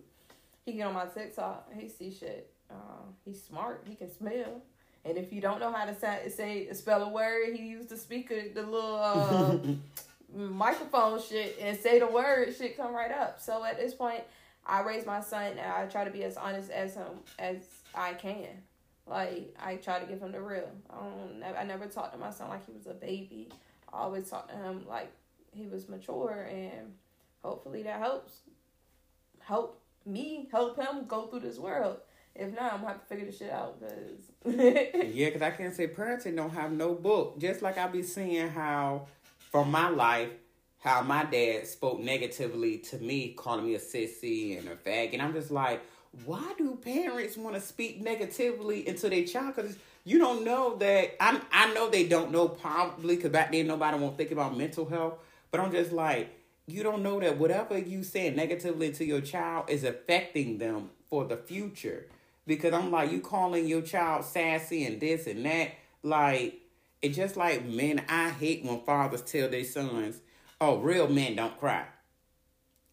He get on my TikTok, he see shit. Um, he's smart. He can smell. And if you don't know how to say, say spell a word, he use the speaker, the little uh, microphone shit, and say the word. Shit come right up. So at this point, I raise my son, and I try to be as honest as him as I can. Like I try to give him the real. I don't. I never talked to my son like he was a baby. I always talked to him like he was mature, and hopefully that helps. Help me help him go through this world. If not, I'm gonna have to figure this shit out because Yeah, because I can't say parenting don't have no book. Just like I be seeing how, from my life, how my dad spoke negatively to me, calling me a sissy and a fag. And I'm just like, why do parents want to speak negatively into their child? Because you don't know that. I, I know they don't know probably because back then nobody won't think about mental health. But I'm just like, you don't know that whatever you say negatively to your child is affecting them for the future. Because I'm like, you calling your child sassy and this and that. Like, it's just like men, I hate when fathers tell their sons, oh, real men don't cry.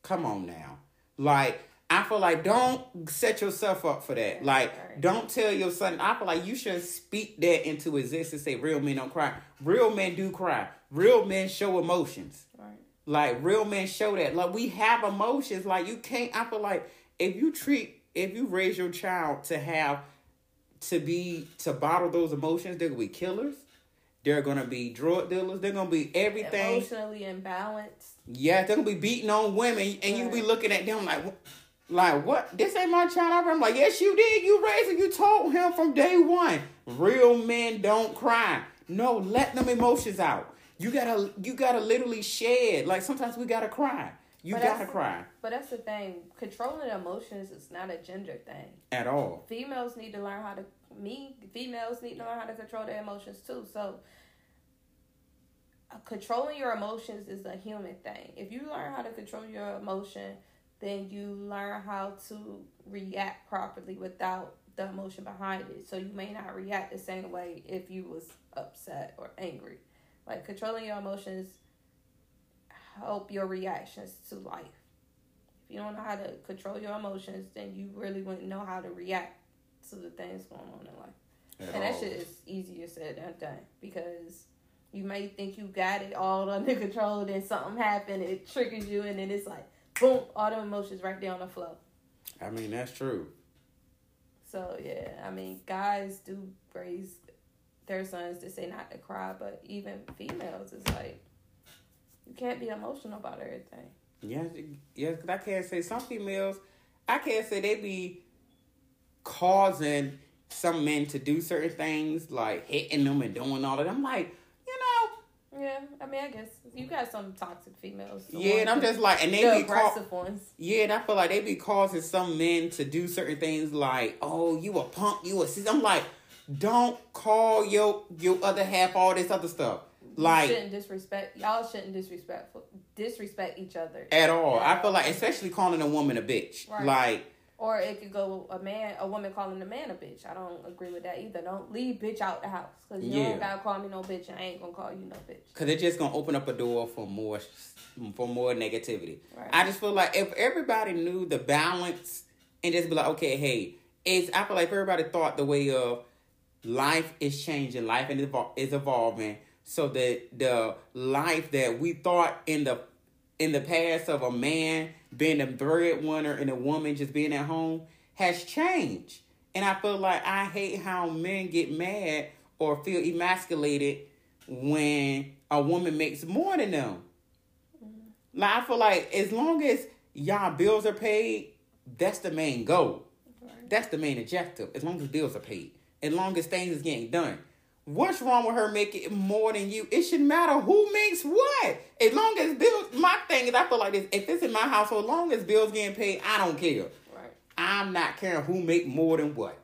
Come on now. Like, I feel like don't set yourself up for that. Like, don't tell your son. I feel like you should speak that into existence. Say real men don't cry. Real men do cry. real men show emotions. Right. Like real men show that. Like we have emotions. Like you can't. I feel like if you treat, if you raise your child to have, to be to bottle those emotions, they're gonna be killers. They're gonna be drug dealers. They're gonna be everything. Emotionally imbalanced. Yeah, they're gonna be beating on women, and you be looking at them like, "What- like what? This ain't my child. I'm like, yes, you did. You raised him. You told him from day one. Real men don't cry. No, let them emotions out. You gotta, you gotta literally shed. Like sometimes we gotta cry. You But gotta cry But that's the thing. Controlling emotions is not a gender thing. at all. Females need to learn how to. Me, females need to learn how to control their emotions too. So, uh, controlling your emotions is a human thing. If you learn how to control your emotion, then you learn how to react properly without the emotion behind it. So you may not react the same way if you was upset or angry. Like controlling your emotions help your reactions to life. If you don't know how to control your emotions, then you really wouldn't know how to react to the things going on in life. At and that all. shit is easier said than done because you may think you got it all under control, then something happened, it triggers you, and then it's like boom, all the emotions right there on the flow. I mean, that's true. So yeah, I mean, guys do raise their sons to say not to cry, but even females it's like you can't be emotional about everything. Yes, yes. Cause I can't say some females. I can't say they be causing some men to do certain things, like hitting them and doing all of them. Like, you know, Yeah, I mean, I guess you got some toxic females. the yeah. And I'm just like, and the they be call, aggressive ones. yeah. And I feel like they be causing some men to do certain things, like, oh, you a punk, you a. sis. I'm like, don't call your your other half all this other stuff, you like shouldn't disrespect y'all. Shouldn't disrespectful disrespect each other. at all. I feel like, especially calling a woman a bitch, Right. like. Or it could go a man, a woman calling a man a bitch. I don't agree with that either. Don't leave bitch out the house because you Yeah. don't gotta call me no bitch. and I ain't gonna call you no bitch. Cause it's just gonna open up a door for more for more negativity. Right. I just feel like if everybody knew the balance and just be like, okay, hey, it's I feel like if everybody thought the way of life is changing, life and is evolving, so that the life that we thought in the in the past of a man being a breadwinner and a woman just being at home has changed. And I feel like I hate how men get mad or feel emasculated when a woman makes more than them. Mm-hmm. Like I feel like as long as y'all bills are paid, that's the main goal. That's the main objective. As long as bills are paid, as long as things is getting done. What's wrong with her making more than you? It shouldn't matter who makes what. As long as bills, my thing is, I feel like this. If it's in my household, as long as bills getting paid, I don't care. Right. I'm not caring who make more than what,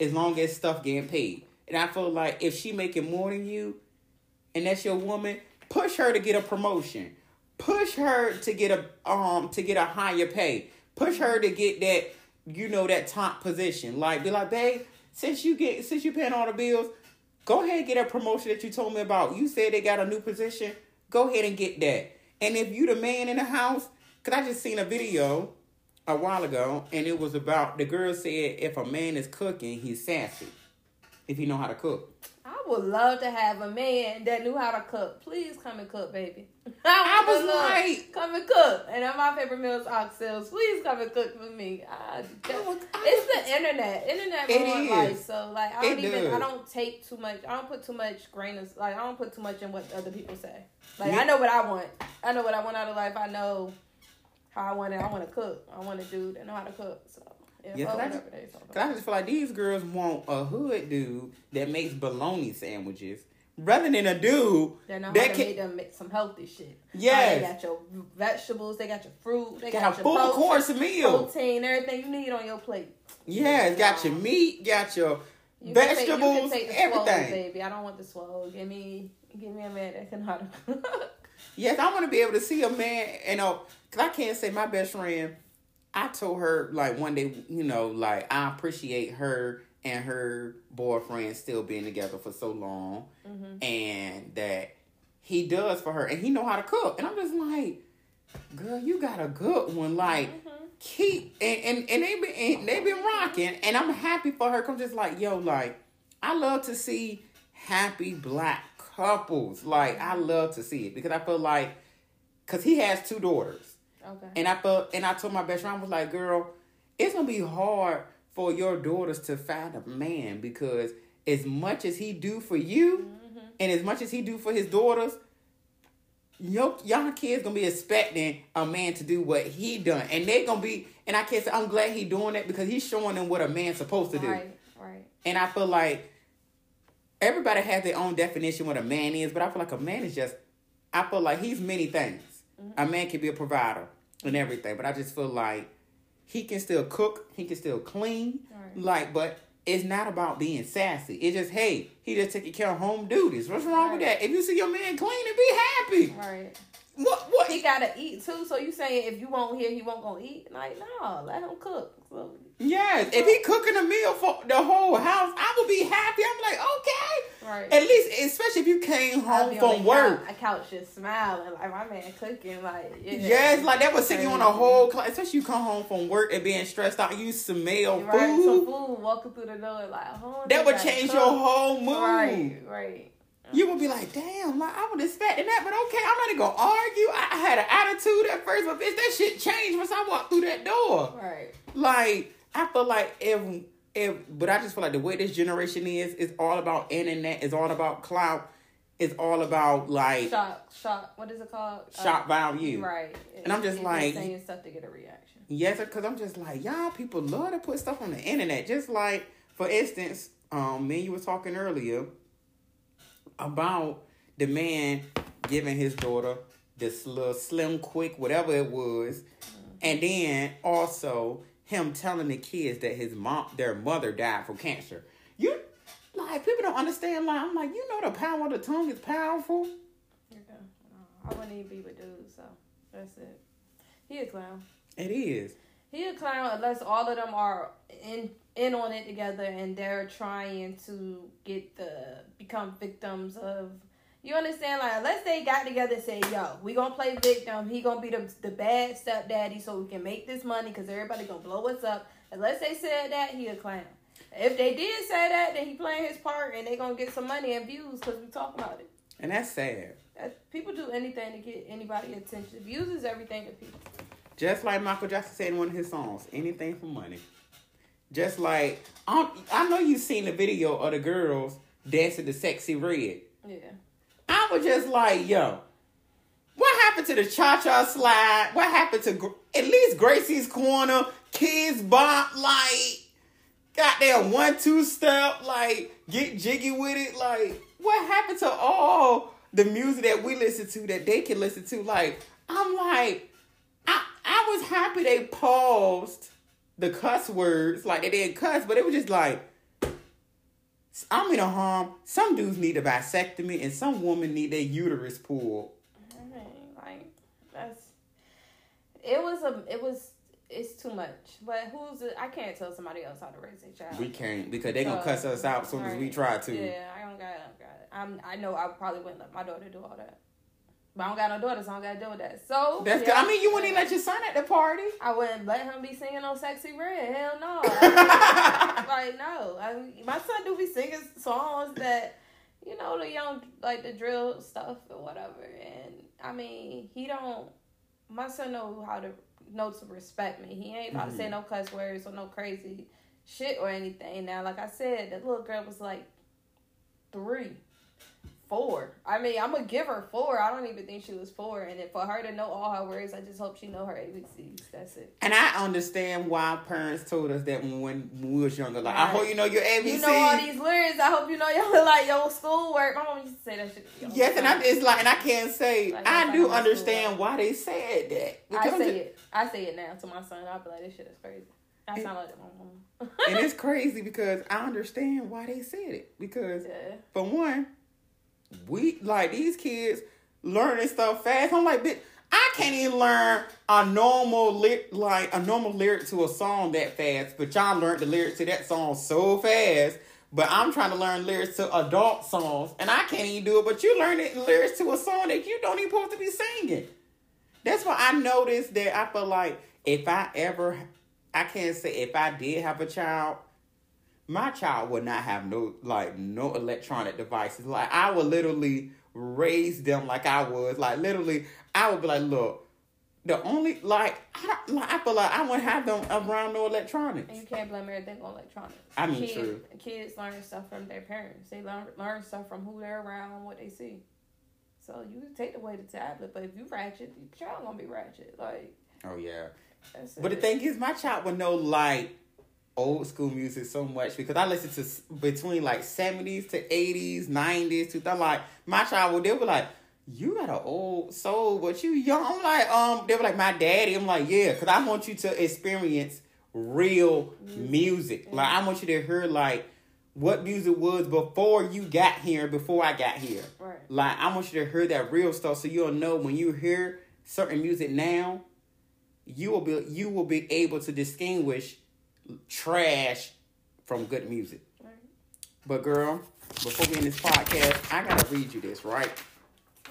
as long as stuff getting paid. And I feel like if she making more than you, and that's your woman, push her to get a promotion. Push her to get a um to get a higher pay. Push her to get that you know that top position. Like be like, babe, since you get since you paying all the bills, go ahead and get a promotion that you told me about. You said they got a new position. Go ahead and get that. And if you the man in the house, cause I just seen a video a while ago, and it was about the girl said if a man is cooking, he's sassy. If he know how to cook. I would love to have a man that knew how to cook. Please come and cook, baby. I was love- like- come and cook. And then my favorite meal is oxtails. Please come and cook for me. I, I was- it's the internet. Internet ruined is. life. So like, I don't It even. I don't take too much. I don't put too much grain of like. I don't put too much in what other people say. Like Me- I know what I want. I know what I want out of life. I know how I want it. I want to cook. I want a dude that know how to cook. So yeah, Yeah, I whatever they talk Cause I just feel like these girls want a hood dude that makes bologna sandwiches rather than a dude They know how that can make them make some healthy shit. Yes. they got your vegetables, they got your fruit, they got got, a your full protein, course meal. protein, everything you need on your plate. Yeah, it's got your meat, got your You can take- vegetables, you the swole, everything. baby. I don't want the swole. Give me, give me a man that can how to. Yes, I want to be able to see a man, you know, because I can't say my best friend. I told her like one day, you know, like I appreciate her and her boyfriend still being together for so long, Mm-hmm. and that he does for her, and he know how to cook, and I'm just like, girl, you got a good one, like. Mm-hmm. Keep and, and and they been and they been rocking, and I'm happy for her. Cause just like yo, like I love to see happy black couples. Like I love to see it because I feel like, cause he has two daughters, Okay. and I felt, and I told my best friend I was like, girl, it's gonna be hard for your daughters to find a man because as much as he do for you, mm-hmm. and as much as he do for his daughters. Your y'all kids gonna be expecting a man to do what he done, and they gonna be. And I can't say I'm glad he doing that because he's showing them what a man's supposed to do. Right. Right. And I feel like everybody has their own definition what a man is, but I feel like a man is just I feel like he's many things. Mm-hmm. A man can be a provider and everything, but I just feel like he can still cook, he can still clean. Right. Like, but it's not about being sassy. It's just, hey, he just taking care of home duties. What's wrong with that? If you see your man clean and be happy. Right. What what He gotta eat too. So you saying if you won't hear, he won't gonna eat? Like no, let him cook. So, Yes, if he cooking a meal for the whole house, I would be happy. I'm like, okay. right. At least, especially if you came home from work. couch, couch just smiling like my man cooking like yeah. Yes, like that would send you on a whole class. Especially you come home from work and being stressed out, you smell Right, some food. food walking through the door like oh, That would change cook. your whole mood. Right, right. You would be like, damn, like I was expecting that, but okay, I'm not even gonna argue. I I had an attitude at first, but bitch, that shit changed once I walked through that door. Right. Like, I feel like if if but I just feel like the way this generation is, it's all about internet, it's all about clout, it's all about like Shock, shock. What is it called? shock Uh, value. Right. And I'm just like- saying stuff to get a reaction. Yes, because I'm just like, y'all people love to put stuff on the internet. Just like, for instance, um, me and you were talking earlier about the man giving his daughter this little slim quick, whatever it was, and then also him telling the kids that his mom, their mother died from cancer. You like people don't understand. Like I'm like, you know, the power of the tongue is powerful. No, I wouldn't even be with dudes, so that's it. He a clown. It is. He a clown unless all of them are in in on it together and they're trying to get the become victims of you understand? Like unless they got together and say yo we gonna play victim he gonna be the, the bad stepdaddy so we can make this money because everybody gonna blow us up. Unless they said that he a clown. If they did say that then he playing his part and they gonna get some money and views because we talk about it. And that's sad. that, people do anything to get anybody attention. Views is everything to people. Just like Michael Jackson said in one of his songs, anything for money. Just like um, I know you've seen the video of the girls dancing to "Sexyy Red." yeah I was just like, yo, what happened to the cha cha slide? What happened to at least Gracie's Corner, Kidz Bop, like goddamn one two step, like get jiggy with it? Like, what happened to all the music that we listen to that they can listen to? Like, I'm like, I I was happy they paused the cuss words, like they didn't cuss, but it was just like. I'm in a harm. Some dudes need a vasectomy, and some women need their uterus pulled. I mean, like that's it was a it was it's too much. But who's the, I can't tell somebody else how to raise a child. We can't because they're gonna cuss us out as soon as we try to. Yeah, I don't got. I don't got it. I'm I know I probably wouldn't let my daughter do all that. But I don't got no daughters, so I don't gotta deal with that. So That's good. I mean, you wouldn't even let your son at the party. I wouldn't let him be singing on Sexyy Red. Hell no. like no. I mean, my son do be singing songs that, you know, the young like the drill stuff or whatever. And I mean, he don't. My son know how to know to respect me. He ain't about to say mm-hmm. no cuss words or no crazy shit or anything. Now, like I said, the little girl was like three. Four. I mean, I'm gonna give her four. I don't even think she was four. And for her to know all her words, I just hope she know her ABCs. That's it. And I understand why parents told us that when, when we was younger. Like, I hope you know your ABC. You know all these lyrics. I hope you know your like your schoolwork. My mom used to say that shit. Yes, and time. I it's like, and I can't say Like, I do understand why they said that. I Because I'm say just- it. I say it now to my son. I'll be like, this shit is crazy. I sound like my mom. and it's crazy because I understand why they said it. Because yeah. for one, we like these kids learning stuff fast. I'm like, bitch, I can't even learn a normal lit like a normal lyric to a song that fast. But y'all learned the lyrics to that song so fast. But I'm trying to learn lyrics to adult songs, and I can't even do it. But you learn it lyrics to a song that you don't even supposed to be singing. That's why I noticed that I feel like if I ever, I can't say if I did have a child, my child would not have no like no electronic devices. Like I would literally raise them like I was. Like literally, I would be like, look. The only like I, like, I feel like I wouldn't have them around no electronics. And you can't blame everything on electronics. I mean, kids, true. Kids learn stuff from their parents. They learn learn stuff from who they're around, what they see. So you can take away the tablet, but if you ratchet, your child gonna be ratchet. Like, Oh yeah. But the thing is, my child would know like old school music so much because I listen to between like seventies to eighties, nineties, two thousand. Like my child would, they were like, "You got an old soul, but you young." I'm like, um, they were like, "My daddy." I'm like, "Yeah," because I want you to experience real music. Like I want you to hear like what music was before you got here, before I got here. right. Like I want you to hear that real stuff, so you'll know when you hear certain music now, you will be you will be able to distinguish trash from good music. Right. But girl, before we end this podcast, I gotta read you this, right?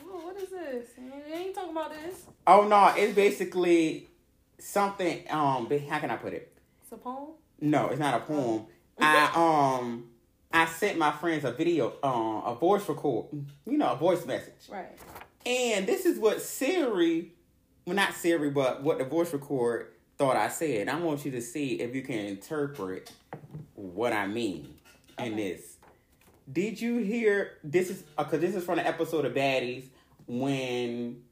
Oh, what is this? You ain't talking about this. Oh no, it's basically something. Um, how can I put it? It's a poem. No, it's not a poem. I um I sent my friends a video, um, a voice record, you know, a voice message. Right. And this is what Siri, well, not Siri, but what the voice record thought I said. I want you to see if you can interpret what I mean in this. Did you hear? This is because this is from the episode of Baddies when,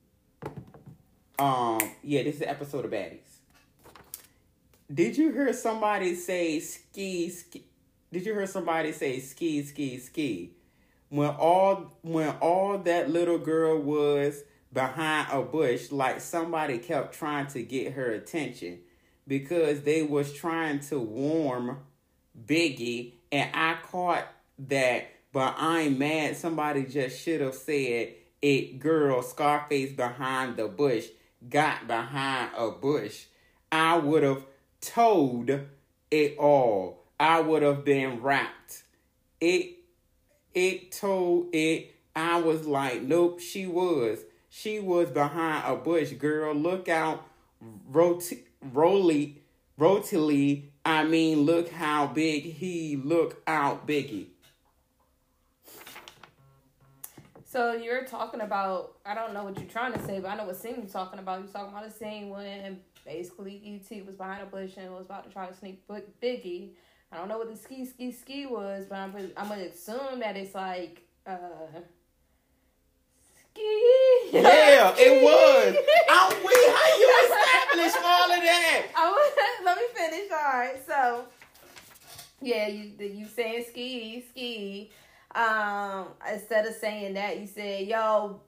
um, yeah, this is the episode of Baddies. Did you hear somebody say ski ski? Did you hear somebody say ski ski ski? when all when all that little girl was behind a bush like somebody kept trying to get her attention because they was trying to warm biggie. And i caught that but i'm mad somebody just should have said it girl scarface behind the bush got behind a bush. I would have told it all. I would have been rapped it it told it. I was like, nope, she was. She was behind a bush, girl. Look out, roti- roly, rotily. I mean, look how big he look out, Biggie. So you're talking about I don't know what you're trying to say, but I know what scene you're talking about. You're talking about a scene when basically E.T. was behind a bush and was about to try to sneak Biggie. I don't know what the ski ski ski was, but I'm I'm gonna assume that it's like uh ski. Yeah, it was. I'm weak. How you establish all of that? I was, let me finish. All right, so yeah, you you saying ski ski. Um, instead of saying that, you said, "Yo,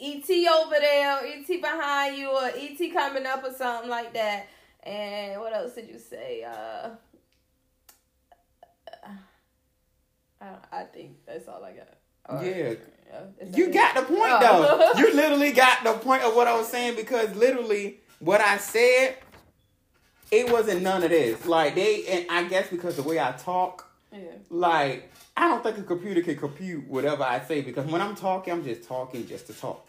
ET over there, ET behind you, or ET coming up, or something like that." And what else did you say? Uh, I, I think that's all I got. Or- Yeah. You it? got the point Oh. though. You literally got the point of what I was saying because literally what I said, it wasn't none of this. Like they, and I guess because the way I talk, yeah. like I don't think a computer can compute whatever I say because when I'm talking, I'm just talking just to talk,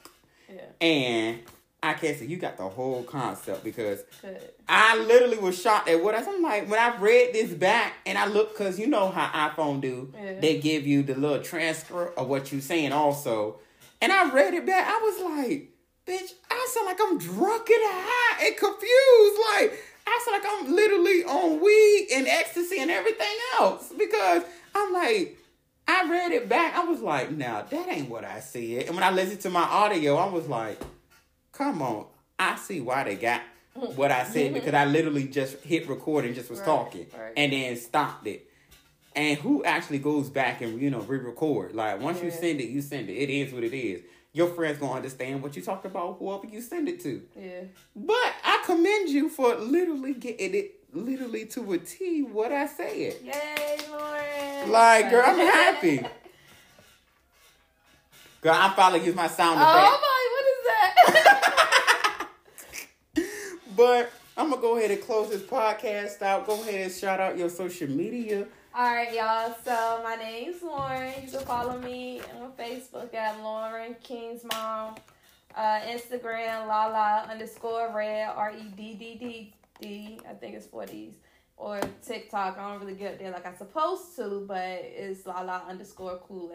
Yeah, and I can't say you got the whole concept because good. I literally was shocked at what I. I'm like when I read this back and I look because you know how iPhone do. Yeah. They give you the little transcript of what you're saying also, and I read it back. I was like, bitch, I sound like I'm drunk and high and confused. Like I sound like I'm literally on weed and ecstasy and everything else because I'm like. I read it back. I was like, "Now that ain't what I said." And when I listened to my audio, I was like, "Come on, I see why they got what I said because I literally just hit record and just was Right, talking right. and then stopped it. And who actually goes back and you know re-record? Like once you send it, you send it. It is what it is. Your friends gonna understand what you talked about, whoever you send it to. Yeah. But I commend you for literally getting it literally to a T what I said. Yay, Lauren. Like, girl, I'm happy. Girl, I'm finally use my sound oh effect. Oh my, what is that? But I'm gonna go ahead and close this podcast out. Go ahead and shout out your social media. All right, y'all. So my name's Lauren. You can follow me on Facebook at Lauren King's Mom. Uh, Instagram Lala underscore red R E D D D D. I think it's four D's. or TikTok. I don't really get there like I'm supposed to, but it's Lala underscore cool